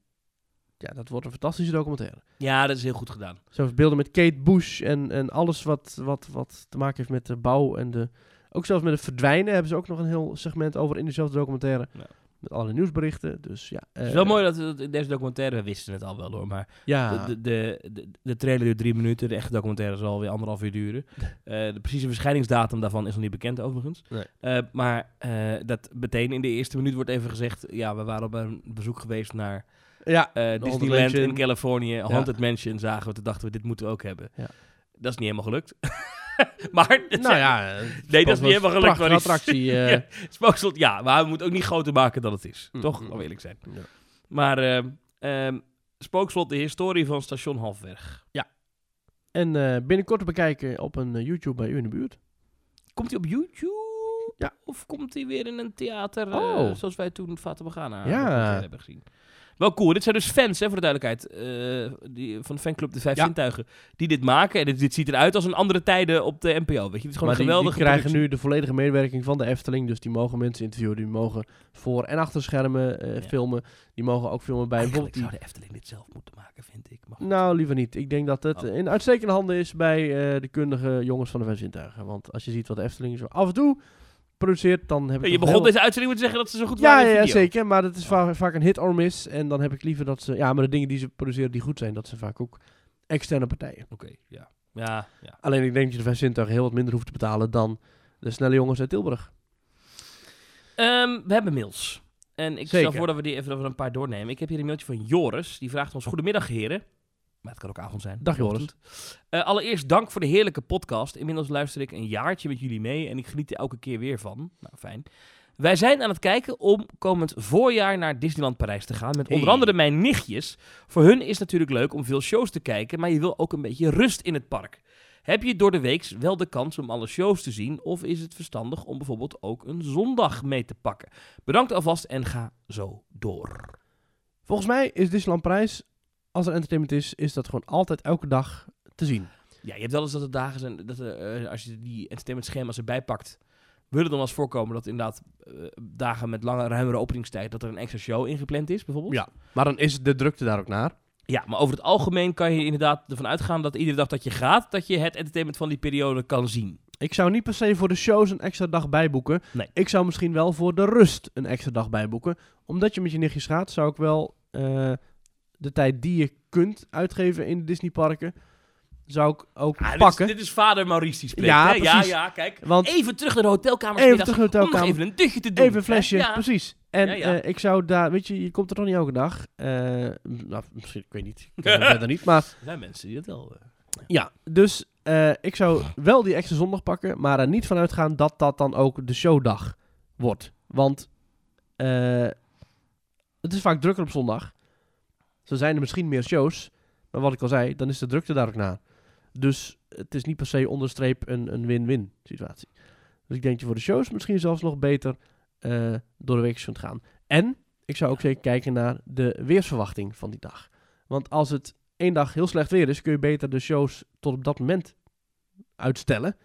ja, dat wordt een fantastische documentaire. Ja, dat is heel goed gedaan. Zelfs beelden met Kate Bush en, en alles wat, wat, wat te maken heeft met de bouw en de... Ook zelfs met het verdwijnen hebben ze ook nog een heel segment over in dezelfde documentaire. Ja. Met alle nieuwsberichten, dus ja. Het is eh, wel mooi dat we in deze documentaire, we wisten het al wel hoor, maar Ja, de, de, de, de trailer duurt drie minuten, de echte documentaire zal weer anderhalf uur duren. *laughs* Eh, de precieze verschijningsdatum daarvan is nog niet bekend overigens. Nee. Eh, maar dat meteen in de eerste minuut wordt even gezegd, ja, we waren op een bezoek geweest naar ja, eh, Disneyland in. Californië, Haunted Mansion zagen we, toen dachten we, dit moeten we ook hebben. Ja. Dat is niet helemaal gelukt. *laughs* maar, nou ja. Nee, dat is niet helemaal gelukt. maar die- attractie. *laughs* eh, Ja. Spookslot, ja, maar we moeten ook niet groter maken dan het is. Mm, Toch? mm, Om eerlijk zijn. ja. Maar ehm, Spookslot, de historie van station Halfweg. En eh, binnenkort te bekijken op een eh, YouTube bij u in de buurt. Komt hij op YouTube? Ja. Of komt hij weer in een theater, eh, Oh. zoals wij toen Fata Morgana Ja. hebben gezien? Wel cool. Dit zijn dus fans, hè, voor de duidelijkheid, eh, die, van de fanclub De Vijf Ja. Zintuigen, die dit maken. En dit, dit ziet eruit als een andere tijden op de NPO, weet je. Het is gewoon maar een die, geweldige die krijgen productie. nu de volledige medewerking van de Efteling. Dus die mogen mensen interviewen. Die mogen voor- en achter schermen eh, Ja. filmen. Die mogen ook filmen bij Eigenlijk bijvoorbeeld zou die... de Efteling dit zelf moeten maken, vind ik. Maar. Nou, liever niet. Ik denk dat het Oh. in uitstekende handen is bij eh, de kundige jongens van de Vijf Zintuigen. Want als je ziet wat de Efteling zo af en toe produceert, dan heb ik je begon heel- deze uitzending met te zeggen dat ze zo goed waren ja, ja, zeker. Maar dat is va- vaak een hit or miss. En dan heb ik liever dat ze... Ja, maar de dingen die ze produceren die goed zijn, dat zijn vaak ook externe partijen. Oké, ja. Ja, ja. Alleen ik denk dat je de Zintuigen heel wat minder hoeft te betalen dan de snelle jongens uit Tilburg. Ehm, we hebben mails. En ik stel voor dat we die even over een paar doornemen. Ik heb hier een mailtje van Joris. Die vraagt ons: Goedemiddag, heren. Maar het kan ook avond zijn. Dag, Joris. Eh, allereerst dank voor de heerlijke podcast. Inmiddels luister ik een jaartje met jullie mee en ik geniet er elke keer weer van. Nou, fijn. Wij zijn aan het kijken om komend voorjaar naar Disneyland Parijs te gaan. Met onder andere mijn nichtjes. Voor hun is het natuurlijk leuk om veel shows te kijken, maar je wil ook een beetje rust in het park. Heb je door de week wel de kans om alle shows te zien? Of is het verstandig om bijvoorbeeld ook een zondag mee te pakken? Bedankt alvast en ga zo door. Volgens mij is Disneyland Parijs als er entertainment is, is dat gewoon altijd elke dag te zien. Ja, je hebt wel eens dat er dagen zijn, dat er, eh, als je die entertainment schema's erbij pakt, wil het dan wel eens voorkomen dat inderdaad eh, dagen met lange, ruimere openingstijd, dat er een extra show ingepland is, bijvoorbeeld? Ja. Maar dan is de drukte daar ook naar. Ja, maar over het algemeen kan je inderdaad ervan uitgaan dat iedere dag dat je gaat, dat je het entertainment van die periode kan zien. Ik zou niet per se voor de shows een extra dag bijboeken. Nee. Ik zou misschien wel voor de rust een extra dag bijboeken. Omdat je met je nichtjes gaat, zou ik wel eh, de tijd die je kunt uitgeven in de Disneyparken, zou ik ook Ah, dit, is, pakken. dit is vader Maurice die spreekt, Ja, hè? Ja, kijk. Want Even terug naar de hotelkamer. Even terug naar de hotelkamer. even een dutje te doen. even een flesje? Ja. precies. En Ja, ja. eh, ik zou daar, weet je, je komt er toch niet elke dag. Eh, nou, misschien, ik weet niet. Ik *laughs* verder niet. Maar Er zijn mensen die dat wel... eh, ja, dus ik zou wel die extra zondag pakken, maar er niet van uitgaan dat dat dan ook de showdag wordt. Want het is vaak drukker op zondag. Zo zijn er misschien meer shows, maar wat ik al zei, dan is de drukte daar ook na. Dus het is niet per se onderstreep een een win-win situatie. Dus ik denk dat je voor de shows misschien zelfs nog beter eh, door de week kunt gaan. En ik zou ook zeker kijken naar de weersverwachting van die dag. Want als het één dag heel slecht weer is, kun je beter de shows tot op dat moment uitstellen.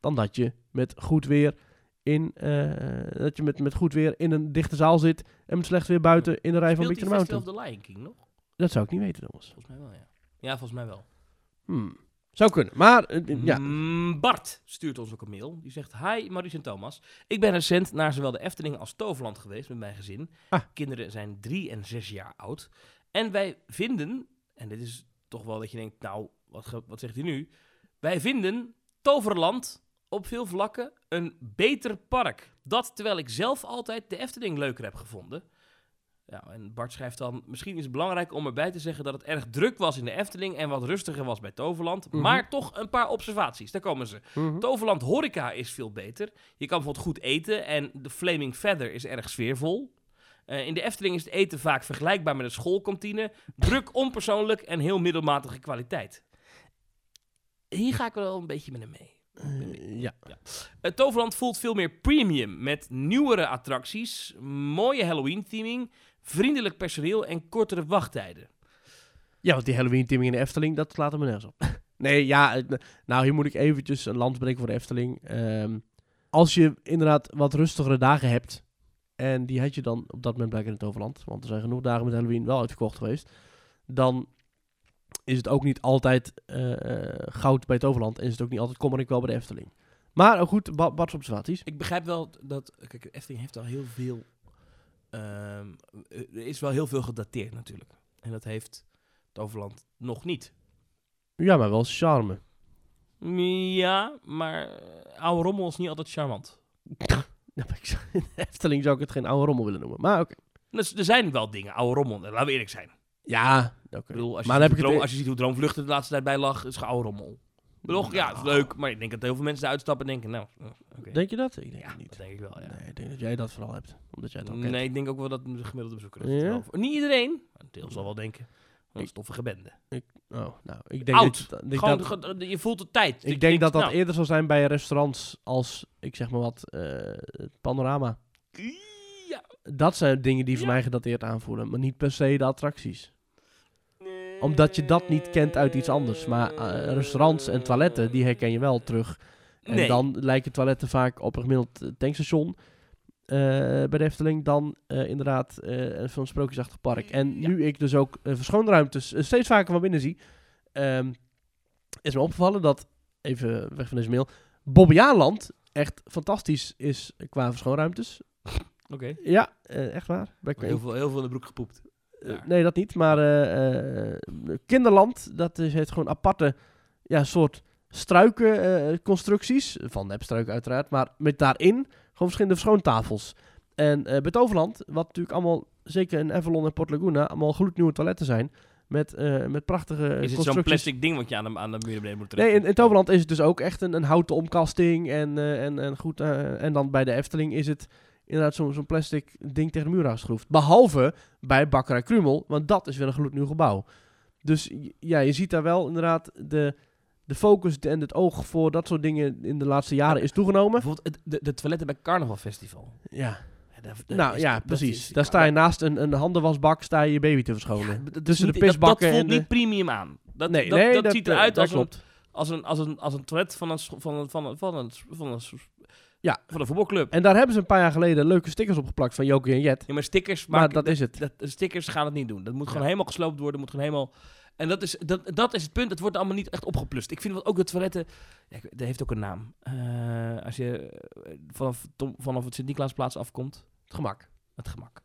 Dan dat je met goed weer in, eh, dat je met, met goed weer in een dichte zaal zit en met slecht weer buiten in de rij van Big Festival Mountain. of the Lion King nog? Dat zou ik niet weten, jongens. Volgens mij wel, ja. Ja, volgens mij wel. Hmm. Zou kunnen, maar eh, ja. Mm, Bart stuurt ons ook een mail. Die zegt: Hi Maurice en Thomas. Ik ben recent naar zowel de Efteling als Toverland geweest met mijn gezin. Ah. Kinderen zijn drie en zes jaar oud. En wij vinden, en dit is toch wel dat je denkt: Nou, wat, wat zegt hij nu? Wij vinden Toverland op veel vlakken een beter park. Dat terwijl ik zelf altijd de Efteling leuker heb gevonden. Ja, en Bart schrijft dan: Misschien is het belangrijk om erbij te zeggen dat het erg druk was in de Efteling en wat rustiger was bij Toverland. Mhm. Maar toch een paar observaties. Daar komen ze. Mhm. Toverland horeca is veel beter. Je kan bijvoorbeeld goed eten en de Flaming Feather is erg sfeervol. Eh, in de Efteling is het eten vaak vergelijkbaar met een schoolkantine. Druk, onpersoonlijk en heel middelmatige kwaliteit. Hier ga ik wel een beetje met hem mee. Eh, ja. Het Toverland voelt veel meer premium met nieuwere attracties, mooie Halloween-theming, vriendelijk personeel en kortere wachttijden. ja, want die Halloween-teaming in de Efteling, dat slaat er me nergens op. *laughs* nee, ja, nou hier moet ik eventjes een land breken voor de Efteling. Ehm, als je inderdaad wat rustigere dagen hebt, en die had je dan op dat moment blijkbaar in het overland, want er zijn genoeg dagen met Halloween wel uitverkocht geweest, dan is het ook niet altijd eh, goud bij het overland en is het ook niet altijd kommer ik wel bij de Efteling. Maar ook goed, Bart's observaties. Ik begrijp wel dat. Kijk, Efteling heeft al heel veel. Ehm, er is wel heel veel gedateerd natuurlijk. En dat heeft het Overland nog niet. Ja, maar wel charme. Ja, maar eh, oude rommel is niet altijd charmant. *laughs* In de Efteling zou ik het geen oude rommel willen noemen. Maar oké. Dus er zijn wel dingen, oude rommel. Laten we eerlijk zijn. Ja, oké. Je, Maar ziet dan heb hoe ik het- droom- als je ziet hoe Droomvluchten de laatste tijd bij lag, is het oude rommel. Ik bedoel, ja, het is leuk, maar ik denk dat heel veel mensen eruit stappen en denken, nou, oké. Denk je dat? Ik denk ja, het niet. dat denk ik wel, ja. Nee, ik denk dat jij dat vooral hebt. Omdat jij het al kent. Nee, ik denk ook wel dat de gemiddelde bezoeker Ja? het wel Niet iedereen, maar deel zal wel denken. Een stoffige bende. Oh, nou, ik denk Oud. dat, ik Gewoon, dat, je voelt de tijd. ik denk dat dat nou, eerder zal zijn bij restaurants als, ik zeg maar wat, eh, panorama. Ja. Dat zijn dingen die voor mij gedateerd aanvoelen, maar niet per se de attracties. Omdat je dat niet kent uit iets anders. Maar eh, restaurants en toiletten, die herken je wel terug. En Nee. dan lijken toiletten vaak op een gemiddeld eh, tankstation eh, bij de Efteling dan eh, inderdaad eh zo'n sprookjesachtig park. En Ja. nu ik dus ook uh, verschoonruimtes steeds vaker van binnen zie, ehm, is me opgevallen dat, even weg van deze mail, Bobbejaanland echt fantastisch is qua verschoonruimtes. Oké. Ja, echt waar. Heel veel, heel veel in de broek gepoept. Eh, Ja. nee, dat niet. Maar eh, eh, Kinderland, dat is, heeft gewoon aparte ja, soort struikenconstructies. van nepstruiken uiteraard. Maar met daarin gewoon verschillende verschoontafels. En bij Toverland, wat natuurlijk allemaal, zeker in Avalon en Port Laguna, allemaal gloednieuwe toiletten zijn. Met, eh, met prachtige Is het zo'n plastic ding wat je aan de, aan de muur beneden moet Nee, trekken? in, in Toverland is het dus ook echt een, een houten omkasting. En, eh, en, en, goed, eh, en dan bij de Efteling is het inderdaad zo'n zo'n plastic ding tegen de muur aangeschroefd. Behalve bij Bakkerij Krumel, want dat is weer een gloednieuw gebouw. Dus ja, je ziet daar wel inderdaad de, de focus en het oog voor dat soort dingen in de laatste jaren is toegenomen. Bijvoorbeeld de, de toiletten bij Carnaval Festival. Ja, Nou ja, precies. Daar sta je naast een, een handenwasbak, sta je je baby te verschonen. is Tussen de niet- dat- pisbakken dat, voelt en niet premium aan. Dat, nee, dat, nee, dat, ziet eruit als een, als, een, als, een, als een toilet van een, van een, van een, van een, van een, Ja. van een voetbalclub. En daar hebben ze een paar jaar geleden leuke stickers op geplakt van Jokie en Jet. Ja, maar stickers, Maar dat is het. dat, stickers gaan het niet doen. Dat moet gewoon Ja. helemaal gesloopt worden. Moet gewoon helemaal... En dat is, dat, dat is het punt. Het wordt allemaal niet echt opgeplust. Ik vind ook de toiletten... Ja, dat heeft ook een naam. Eh, als je eh, vanaf, vanaf het Sint-Nicolaasplaats afkomt. Het gemak. Het gemak.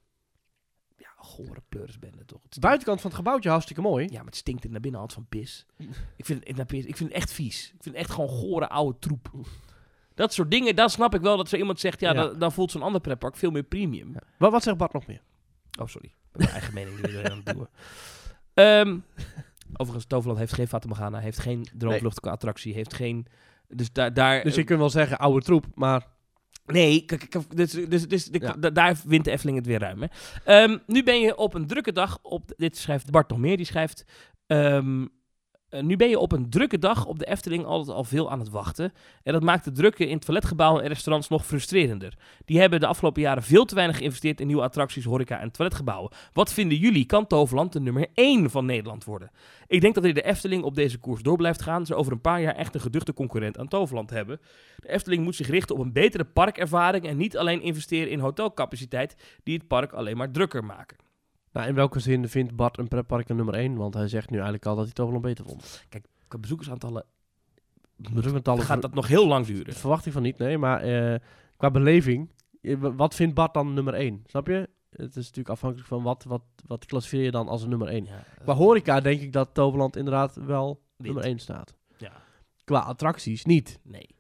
Ja, gore pleurisbende toch. De buitenkant van het gebouwtje hartstikke mooi. Ja, maar het stinkt er naar binnen altijd van pis. *laughs* ik, vind, het- ik vind het echt vies. Ik vind het echt gewoon gore oude troep. Dat soort dingen, dan snap ik wel dat zo iemand zegt... Ja, Ja. Dan, dan voelt zo'n ander pretpark veel meer premium. Wat, wat zegt Bart nog meer? Oh, sorry. Mijn eigen mening weer aan het doen. Ehm, overigens, Toverland heeft geen Fata Morgana, heeft geen droomvluchtige attractie, heeft geen... Dus daar... daar Dus je kunt wel zeggen oude troep, maar Nee, dus, dus, dus de- Ja. da- daar wint de Efteling het weer ruim. Hè. Ehm, nu ben je op een drukke dag, op, dit schrijft Bart nog meer, die schrijft... ehm, eh, nu ben je op een drukke dag op de Efteling altijd al veel aan het wachten. En dat maakt de drukke in toiletgebouwen en restaurants nog frustrerender. Die hebben de afgelopen jaren veel te weinig geïnvesteerd in nieuwe attracties, horeca en toiletgebouwen. Wat vinden jullie? Kan Toverland de nummer 1 van Nederland worden? Ik denk dat de Efteling op deze koers door blijft gaan, ze over een paar jaar echt een geduchte concurrent aan Toverland hebben. De Efteling moet zich richten op een betere parkervaring en niet alleen investeren in hotelcapaciteit die het park alleen maar drukker maken. Nou, in welke zin vindt Bart een pretpark een nummer 1? Want hij zegt nu eigenlijk al dat hij Toverland beter vond. Qua bezoekersaantallen Bezoekersaantallen gaat dat nog heel lang duren. Verwacht ik van niet, nee. Maar eh, qua beleving, eh, wat vindt Bart dan nummer 1? Snap je? Het is natuurlijk afhankelijk van wat, wat, wat klassificeer je dan als een nummer 1. Ja, Qua horeca denk ik dat Toverland inderdaad wel Wint. nummer 1 staat. Ja, Qua attracties niet. nee.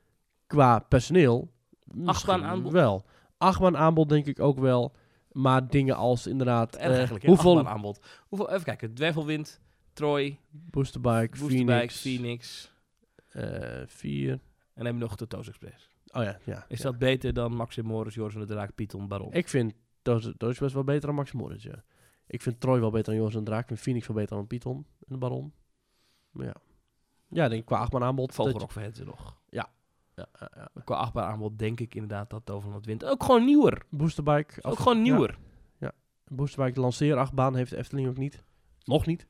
Qua personeel misschien Achtbaanaanbod? wel. Achtbaan aanbod denk ik ook wel. Maar dingen als inderdaad... Erg eh, eigenlijk, hè? hoeveel aanbod? Hoeveel, even kijken, Dwervelwind, Troy, Boosterbike, Boosterbike, Phoenix, Phoenix. eh, vier. En dan heb je nog de Toos Express. Oh ja, ja. Is ja. dat beter dan Maxim Morris, Joris en de Draak, Python, Baron? Ik vind Doos Doos best wel beter dan Max Moritz, ja. Ik vind Troy wel beter dan Joris en Draak. Ik vind Phoenix wel beter dan Python en de Baron. Maar ja. Ja, ik denk qua achtbaan aanbod. Vogelrok ze nog. Ja, ja, ja. Qua achtbaar aanbod denk ik inderdaad dat Toverland wint. Ook gewoon nieuwer. Boosterbike. Ook af- gewoon nieuwer. Ja, Boosterbike lanceerachtbaan heeft de Efteling ook niet. Nog niet.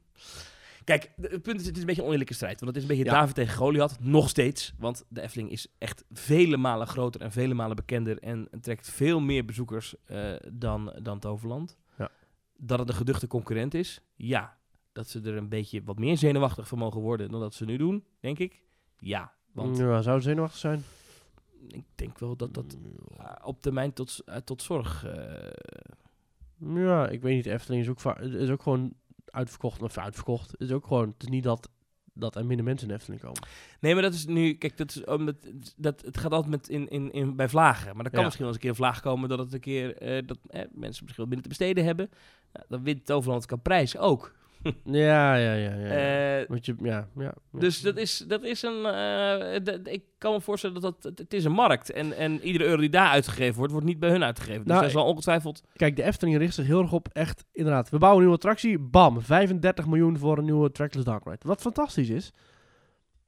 Kijk, het punt is, het is een beetje een oneerlijke strijd. Want het is een beetje Ja. David tegen Goliath. Nog steeds. Want de Efteling is echt vele malen groter en vele malen bekender. En trekt veel meer bezoekers eh, dan, dan Toverland. Ja. Dat het een geduchte concurrent is. Ja. Dat ze er een beetje wat meer zenuwachtig van mogen worden dan dat ze nu doen, denk ik. Ja. Want Ja, zou het zenuwachtig zijn? ik denk wel dat dat eh, op termijn tot, eh, tot zorg... eh, Ja, ik weet niet. Efteling is ook, is ook gewoon uitverkocht. Of uitverkocht. Het is ook gewoon... Het is niet dat, dat er minder mensen in Efteling komen. Nee, maar dat is nu, kijk, dat is, omdat dat, het gaat altijd met in, in, in, bij vlagen. Maar er kan Ja. misschien wel eens een keer een vlaag komen dat het een keer, dat eh, mensen misschien wel binnen te besteden hebben. Dan wint Toverland qua prijs ook. *laughs* Ja, ja, ja. ja. Eh, je, ja, ja, ja. dus dat is, dat is een, eh, ik kan me voorstellen dat dat, het, het is een markt. En, en iedere euro die daar uitgegeven wordt, wordt niet bij hun uitgegeven. Dus Nou, dat is wel ongetwijfeld, Kijk, de Efteling richt zich heel erg op echt, inderdaad, we bouwen een nieuwe attractie, bam, 35 miljoen voor een nieuwe Trackless Dark Ride. Wat fantastisch is.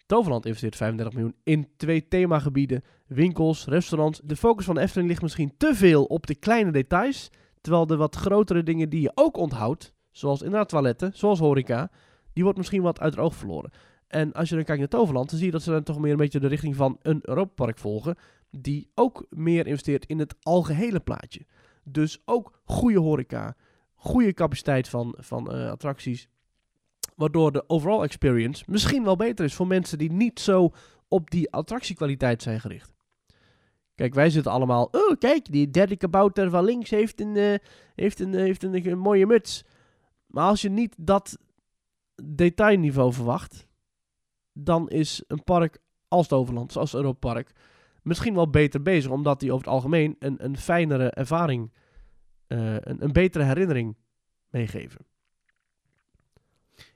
Toverland investeert 35 miljoen in twee themagebieden, winkels, restaurants. De focus van de Efteling ligt misschien te veel op de kleine details, terwijl de wat grotere dingen die je ook onthoudt, zoals inderdaad toiletten, zoals horeca, die wordt misschien wat uit het oog verloren. En als je dan kijkt naar Toverland, dan zie je dat ze dan toch meer een beetje de richting van een Europapark volgen, die ook meer investeert in het algehele plaatje. Dus ook goede horeca, goede capaciteit van, van eh, attracties. Waardoor de overall experience misschien wel beter is voor mensen die niet zo op die attractiekwaliteit zijn gericht. Kijk, wij zitten allemaal. Oh, kijk, die derde kabouter van links heeft een, eh, heeft een, heeft een, een mooie muts. Maar als je niet dat detailniveau verwacht, dan is een park als het Overland, zoals Europa Park, misschien wel beter bezig, omdat die over het algemeen een, een fijnere ervaring, eh, een, een betere herinnering meegeven.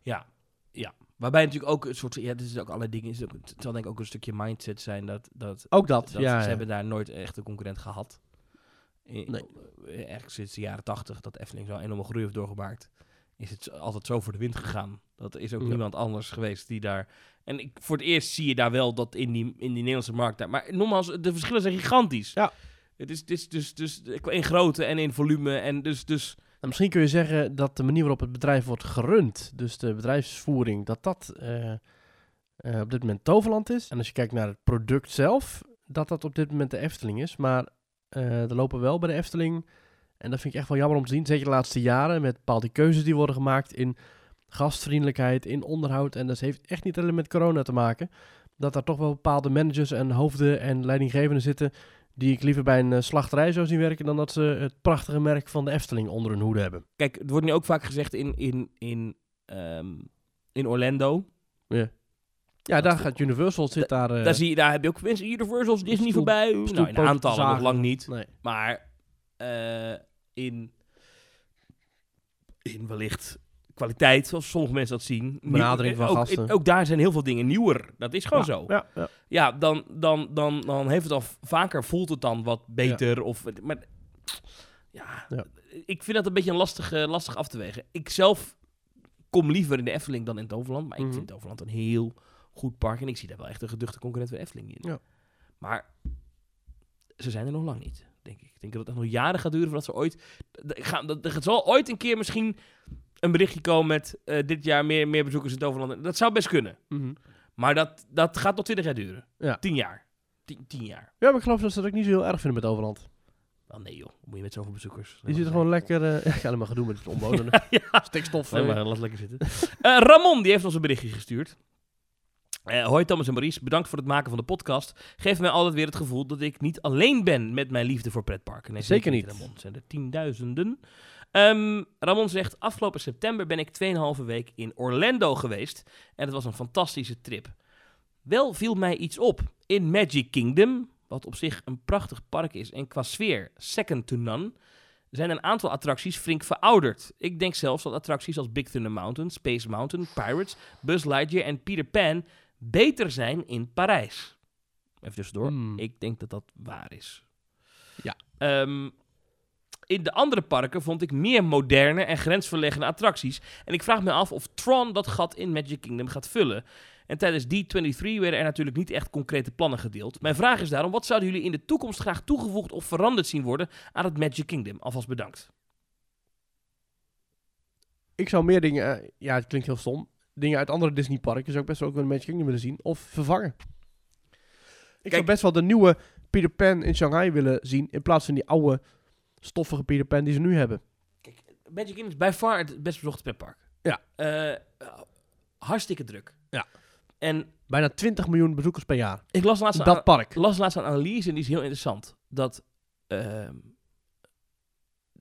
ja. ja. Waarbij natuurlijk ook een soort, ja, dit is ook allerlei dingen, is ook, het zal denk ik ook een stukje mindset zijn dat, dat Ook dat, Dat, ja. ze ja. hebben daar nooit echt een concurrent gehad. Nee. eh, Eigenlijk sinds de jaren tachtig dat Efteling zo'n enorme groei heeft doorgemaakt. Is het altijd zo voor de wind gegaan. Dat is ook Ja. niemand anders geweest die daar... En ik, voor het eerst zie je daar wel dat in die, in die Nederlandse markt... Daar, maar nogmaals, de verschillen zijn gigantisch. Ja. Het is, het is dus, dus in grootte en in volume en dus... dus Nou, misschien kun je zeggen dat de manier waarop het bedrijf wordt gerund, dus de bedrijfsvoering, dat dat eh, eh, op dit moment Toverland is. En als je kijkt naar het product zelf, dat dat op dit moment de Efteling is. Maar eh, er lopen wel bij de Efteling, en dat vind ik echt wel jammer om te zien, zeker de laatste jaren, met bepaalde keuzes die worden gemaakt in gastvriendelijkheid, in onderhoud. En dat heeft echt niet alleen met corona te maken. Dat daar toch wel bepaalde managers en hoofden en leidinggevenden zitten die ik liever bij een eh, slachterij zou zien werken dan dat ze het prachtige merk van de Efteling onder hun hoede hebben. kijk, het wordt nu ook vaak gezegd in, in, in, ehm, in Orlando. Ja, Wat daar gaat Universal zit daar. eh, daar, zie je, daar heb je ook mensen, Universals, Disney stoel- voorbij. Nou, in aantallen nog lang niet. Nee. Maar eh, in, in wellicht kwaliteit, zoals sommige mensen dat zien. Benadering van ook, gasten. Ook daar zijn heel veel dingen nieuwer. Dat is gewoon Ja, zo. Ja, ja. Ja, dan, dan, dan, dan heeft het al vaker voelt het dan wat beter. Of, maar ja, Ja. ik vind dat een beetje een lastig, eh, lastig af te wegen. Ik zelf kom liever in de Efteling dan in Toverland. Maar Mhm. ik vind Toverland een heel goed park. En ik zie daar wel echt een geduchte concurrent voor Efteling in. Ja. Maar ze zijn er nog lang niet, denk ik. Ik denk dat het nog jaren gaat duren voordat ze ooit... dat, er zal ooit een keer misschien een berichtje komen met... eh, dit jaar meer, meer bezoekers in Toverland. Dat zou best kunnen. Mhm. Maar dat, dat gaat tot 20 jaar duren. Ja. 10 jaar. 10, 10 jaar. ja, maar ik geloof dat ze dat ook niet zo heel erg vinden met Overland. Wel nee joh, moet je met zoveel bezoekers. Die zitten gewoon lekker... eh *laughs* ja, helemaal gedoe met het *laughs* omwonen. ja, Stikstof. Nee, eh, maar laat lekker zitten. Ramon, die heeft ons een berichtje gestuurd. Eh, hoi Thomas en Maurice, bedankt voor het maken van de podcast. Geeft mij altijd weer het gevoel dat ik niet alleen ben met mijn liefde voor pretparken. Nee, Zeker niet. Ramon, zijn er tienduizenden. Ehm, Ramon zegt, afgelopen september ben ik 2,5 week in Orlando geweest. En het was een fantastische trip. Wel viel mij iets op. In Magic Kingdom, wat op zich een prachtig park is en qua sfeer second to none, zijn een aantal attracties flink verouderd. Ik denk zelfs dat attracties als Big Thunder Mountain, Space Mountain, Pirates, Buzz Lightyear en Peter Pan beter zijn in Parijs. Even tussendoor. Hmm. Ik denk dat dat waar is. Ja. Ehm, in de andere parken vond ik meer moderne en grensverleggende attracties. En ik vraag me af of Tron dat gat in Magic Kingdom gaat vullen. En tijdens D23 werden er natuurlijk niet echt concrete plannen gedeeld. Mijn vraag is daarom, wat zouden jullie in de toekomst graag toegevoegd of veranderd zien worden aan het Magic Kingdom? Alvast bedankt. ik zou meer dingen... eh, ja, het klinkt heel stom. Dingen uit andere Disneyparken zou ik best wel ook wel een Magic Kingdom willen zien. Of vervangen. Ik zou best wel de nieuwe Peter Pan in Shanghai willen zien. In plaats van die oude stoffige Peter Pan die ze nu hebben. Magic Kingdom is bij far het best bezochte pretpark. Ja. Eh, hartstikke druk. Ja. En Bijna 20 miljoen bezoekers per jaar. ik las laatst, dat park. las laatst een analyse en die is heel interessant. Dat ehm,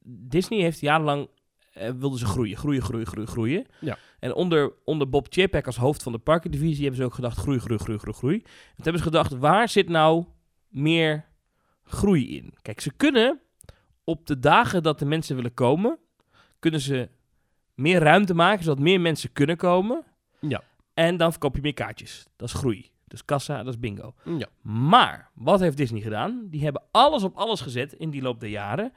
Disney heeft jarenlang eh, wilden ze groeien, groeien, groeien, groeien, groeien. Ja. En onder, onder Bob Chapek als hoofd van de parkendivisie hebben ze ook gedacht groei, groei, groei, groei, groei. En toen hebben ze gedacht, waar zit nou meer groei in? Kijk, ze kunnen op de dagen dat de mensen willen komen, kunnen ze meer ruimte maken, zodat meer mensen kunnen komen. Ja. En dan verkoop je meer kaartjes. Dat is groei. Dus kassa, dat is bingo. Ja. Maar, wat heeft Disney gedaan? Die hebben alles op alles gezet in die loop der jaren.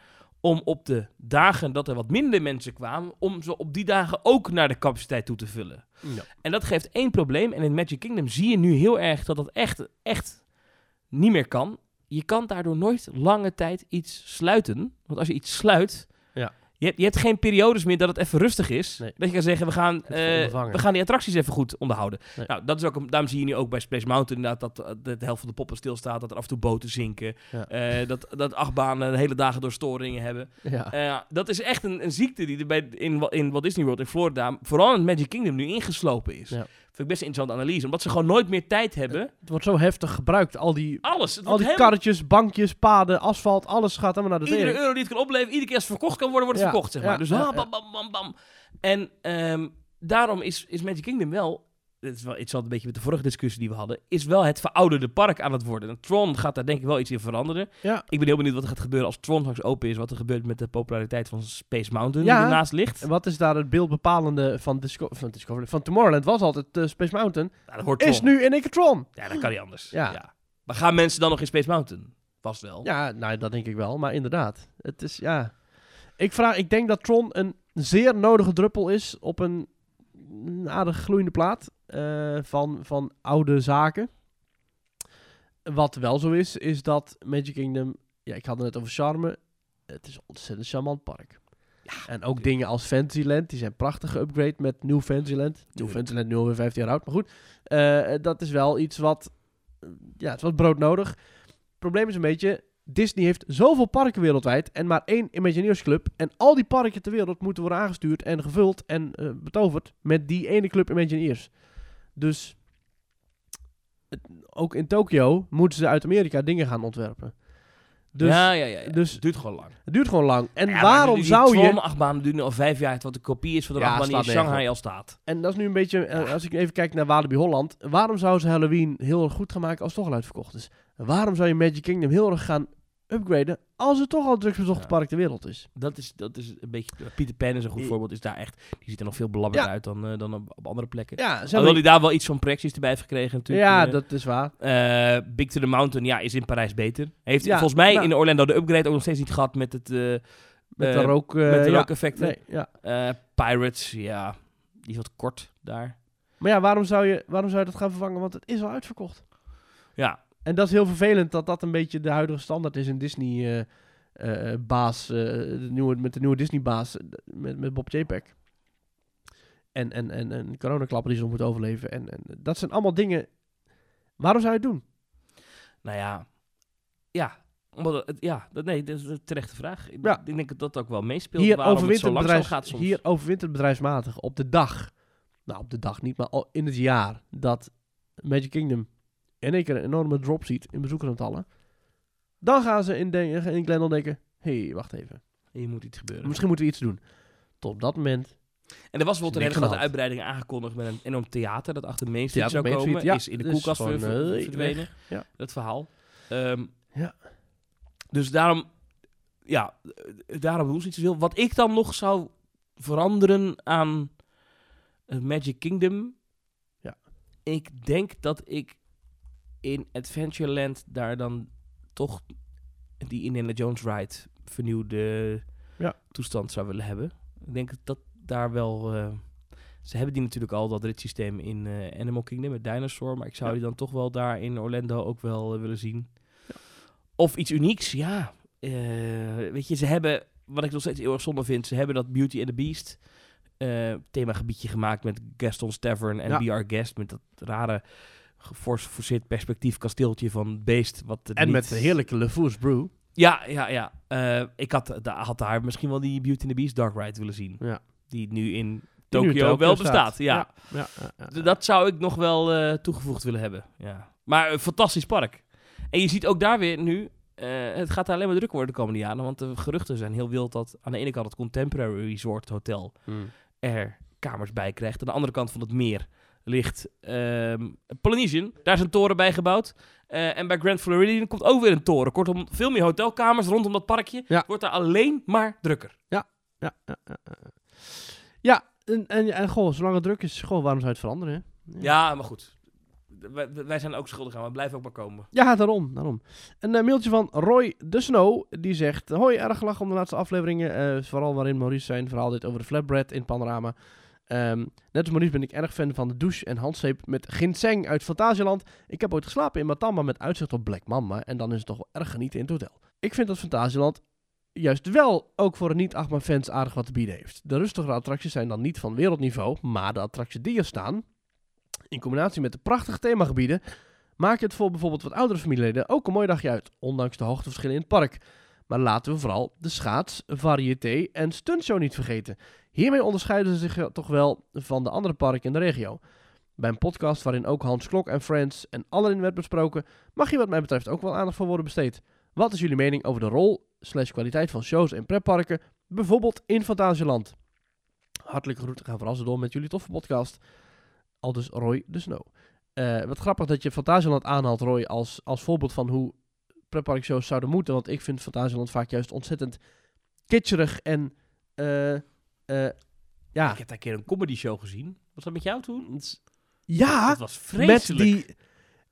Om op de dagen dat er wat minder mensen kwamen, om ze op die dagen ook naar de capaciteit toe te vullen. Ja. En dat geeft één probleem. En in Magic Kingdom zie je nu heel erg dat dat echt, echt niet meer kan. Je kan daardoor nooit lange tijd iets sluiten. Want als je iets sluit, Ja. Je, hebt, je hebt geen periodes meer dat het even rustig is. Nee. Dat je kan zeggen, we gaan, eh, we gaan die attracties even goed onderhouden. Nee. Nou, dat is ook, daarom zie je nu ook bij Space Mountain inderdaad dat, eh, de, de helft van de poppen stilstaat. Dat er af en toe boten zinken. Ja. eh, dat, dat achtbanen de hele dagen door storingen hebben. Ja. Dat is echt een, een ziekte die er bij, in, in Walt Disney World in Florida, vooral in Magic Kingdom, nu ingeslopen is. Ja. Vind ik best een interessante analyse. Omdat ze gewoon nooit meer tijd hebben. Het wordt zo heftig gebruikt. Al die, Alles. Al die helemaal- karretjes, bankjes, paden, asfalt. Alles gaat helemaal naar de Iedere euro die het kan opleveren, iedere keer als het verkocht kan worden, wordt het Ja, verkocht. Zeg maar. ja, dus ah, bam, bam, bam, bam. En ehm, daarom is, is Magic Kingdom wel, het is wel iets wat een beetje met de vorige discussie die we hadden, is wel het verouderde park aan het worden. En Tron gaat daar denk ik wel iets in veranderen. Ja. Ik ben heel benieuwd wat er gaat gebeuren als Tron straks open is. Wat er gebeurt met de populariteit van Space Mountain Ja. die ernaast ligt. En wat is daar het beeldbepalende van, Disco van Discovery? Van Tomorrowland was altijd eh, Space Mountain. Nou, dat hoort Is Tron. nu in één keer Tron. Ja, dat kan niet anders. Ja. Maar gaan mensen dan nog in Space Mountain? Vast wel. Ja, nou, dat denk ik wel. Maar inderdaad. Het is, ja... Ik, vraag, ik denk dat Tron een zeer nodige druppel is op een een aardig gloeiende plaat eh, van, van oude zaken. Wat wel zo is, is dat Magic Kingdom ja, ik had het net over charme. Het is een ontzettend charmant park. en ook dingen als Fantasyland, die zijn prachtig geüpgrade met New Fantasyland. New. Fantasyland nu alweer 15 jaar oud, maar goed. Eh, dat is wel iets wat, ja, het is wat broodnodig. Het probleem is een beetje, Disney heeft zoveel parken wereldwijd en maar één Imagineers-club. En al die parken ter wereld moeten worden aangestuurd en gevuld en eh, betoverd met die ene club Imagineers. Dus ook in Tokio moeten ze uit Amerika dingen gaan ontwerpen. Dus ja, ja, ja, ja. dus- het duurt gewoon lang. het duurt gewoon lang. En Ja, waarom die zou je... Tron-achtbaan duurt nu al vijf jaar, wat de kopie is van de Ja, achtbaan die in Shanghai al staat. En dat is nu een beetje, eh, als ik even kijk naar Walibi Holland, waarom zou ze Halloween heel erg goed gaan maken als het toch al uitverkocht is? Waarom zou je Magic Kingdom heel erg gaan upgraden als het toch al het drukst bezochte Ja. park ter wereld is? Dat is, dat is een beetje... Peter Pan is een goed I- voorbeeld. Is daar echt, die ziet er nog veel Ja. uit dan, eh, dan op, op andere plekken. Ja, Alhoewel hij daar wel iets van projecties erbij heeft gekregen natuurlijk. ja Eh, dat is waar. eh, Big to the Mountain, ja, is in Parijs beter. Heeft Ja, volgens mij nou- in Orlando de upgrade ook nog steeds niet gehad met het... eh, Met eh, de rook... eh, met de ja. rookeffecten. Nee. Eh, Pirates, ja, die is wat kort daar. Maar ja, waarom zou, je, waarom zou je dat gaan vervangen? Want het is al uitverkocht. Ja, En dat is heel vervelend dat dat een beetje de huidige standaard is in Disney eh, eh, baas, eh, de nieuwe, met de nieuwe Disney baas, eh, met, met Bob J-Pack. En, en, en, en coronaklapper die ze nog moet overleven. En, en dat zijn allemaal dingen. Waarom zou je het doen? nou ja, ja. Omdat het, ja, dat, nee, dat is een terechte vraag. Ik- Ja. Ik denk dat dat ook wel meespeelt. Hier waarom het zo langzaam gaat soms. hier overwintert bedrijfsmatig op de dag. Nou, op de dag niet, maar al in het jaar dat Magic Kingdom in één keer een enorme drop ziet in bezoekersaantallen. Dan gaan ze in, de, in Glendale denken, hé, hey, wacht even. Hier moet iets gebeuren. Misschien moeten we iets doen. Tot op dat moment En er was bijvoorbeeld een hele grote de uitbreiding aangekondigd met een enorm theater dat achter Main Street Theater zou Main komen. Street, ja. Is in de Dus koelkast gewoon, ver- ver- eh, verdwenen. Ja. Dat verhaal. Ehm, Ja. Dus daarom, ja, daarom doen ze niet zoveel. Wat ik dan nog zou veranderen aan het Magic Kingdom. Ja. Ik denk dat ik in Adventureland daar dan toch die Indiana Jones ride vernieuwde Ja. toestand zou willen hebben. Ik denk dat daar wel... eh, ze hebben die natuurlijk al, dat ritssysteem in eh, Animal Kingdom met Dinosaur. Maar ik zou Ja. die dan toch wel daar in Orlando ook wel eh, willen zien. Of iets unieks, ja. Weet je, ze hebben, wat ik nog steeds heel erg zonde vind, ze hebben dat Beauty and the Beast themagebiedje gemaakt met Gaston's Tavern en Our Guest. Met dat rare, geforceerd perspectief kasteeltje van Beest. Wat En niet- met de heerlijke Le Fours Brew. Ja, ja, ja. Eh, ik had, da- had daar misschien wel die Beauty and the Beast Dark Ride willen zien. Ja. Die nu in Tokio, wel staat. bestaat. Ja. Ja, Dat zou ik nog wel eh, toegevoegd willen hebben. Ja. Maar een fantastisch park. En je ziet ook daar weer nu, eh, het gaat alleen maar drukker worden de komende jaren. Want de geruchten zijn heel wild dat aan de ene kant het Contemporary Resort Hotel Hmm. er kamers bij krijgt. Aan de andere kant van het meer ligt ehm, Polynesian. Daar is een toren bij gebouwd. Eh, en bij Grand Floridian komt ook weer een toren. Kortom, veel meer hotelkamers rondom dat parkje. Ja. Wordt daar alleen maar drukker. Ja, ja, ja, ja. ja en, en, en goh, zolang het druk is, goh, waarom zou je het veranderen? Hè? Ja, maar goed. Wij, wij zijn ook schuldig aan. We blijven ook maar komen. Ja, daarom, daarom. Een eh, mailtje van Roy de Snow, die zegt... Hoi, erg gelachen om de laatste afleveringen, eh, vooral waarin Maurice zijn verhaal deed over de flatbread in Panorama. Ehm, net als Maurice ben ik erg fan van de douche en handzeep met ginseng uit Fantasieland. Ik heb ooit geslapen in Matamba met uitzicht op Black Mamba en dan is het toch wel erg genieten in het hotel. Ik vind dat Fantasieland juist wel ook voor een niet-achtbaan fans aardig wat te bieden heeft. De rustigere attracties zijn dan niet van wereldniveau, maar de attracties die er staan, in combinatie met de prachtige themagebieden, maken het voor bijvoorbeeld wat oudere familieleden ook een mooi dagje uit, ondanks de hoogteverschillen in het park. Maar laten we vooral de schaats, variété en stuntshow niet vergeten. Hiermee onderscheiden ze zich toch wel van de andere parken in de regio. Bij een podcast waarin ook Hans Klok en Friends en Aladdin werd besproken, mag hier wat mij betreft ook wel aandacht voor worden besteed. Wat is jullie mening over de rol slash kwaliteit van shows en pretparken, bijvoorbeeld in Fantasieland? Hartelijke groeten, gaan zo door met jullie toffe podcast. Aldus Roy de Snow. Eh, wat grappig dat je Fantasieland aanhaalt, Roy, als, als voorbeeld van hoe pretparkshows zouden moeten. Want ik vind Fantasieland vaak juist ontzettend kitscherig en... eh, eh, ja, Ik heb daar een keer een comedy show gezien. Was dat met jou toen? het is- ja, dat was met vreselijk. die...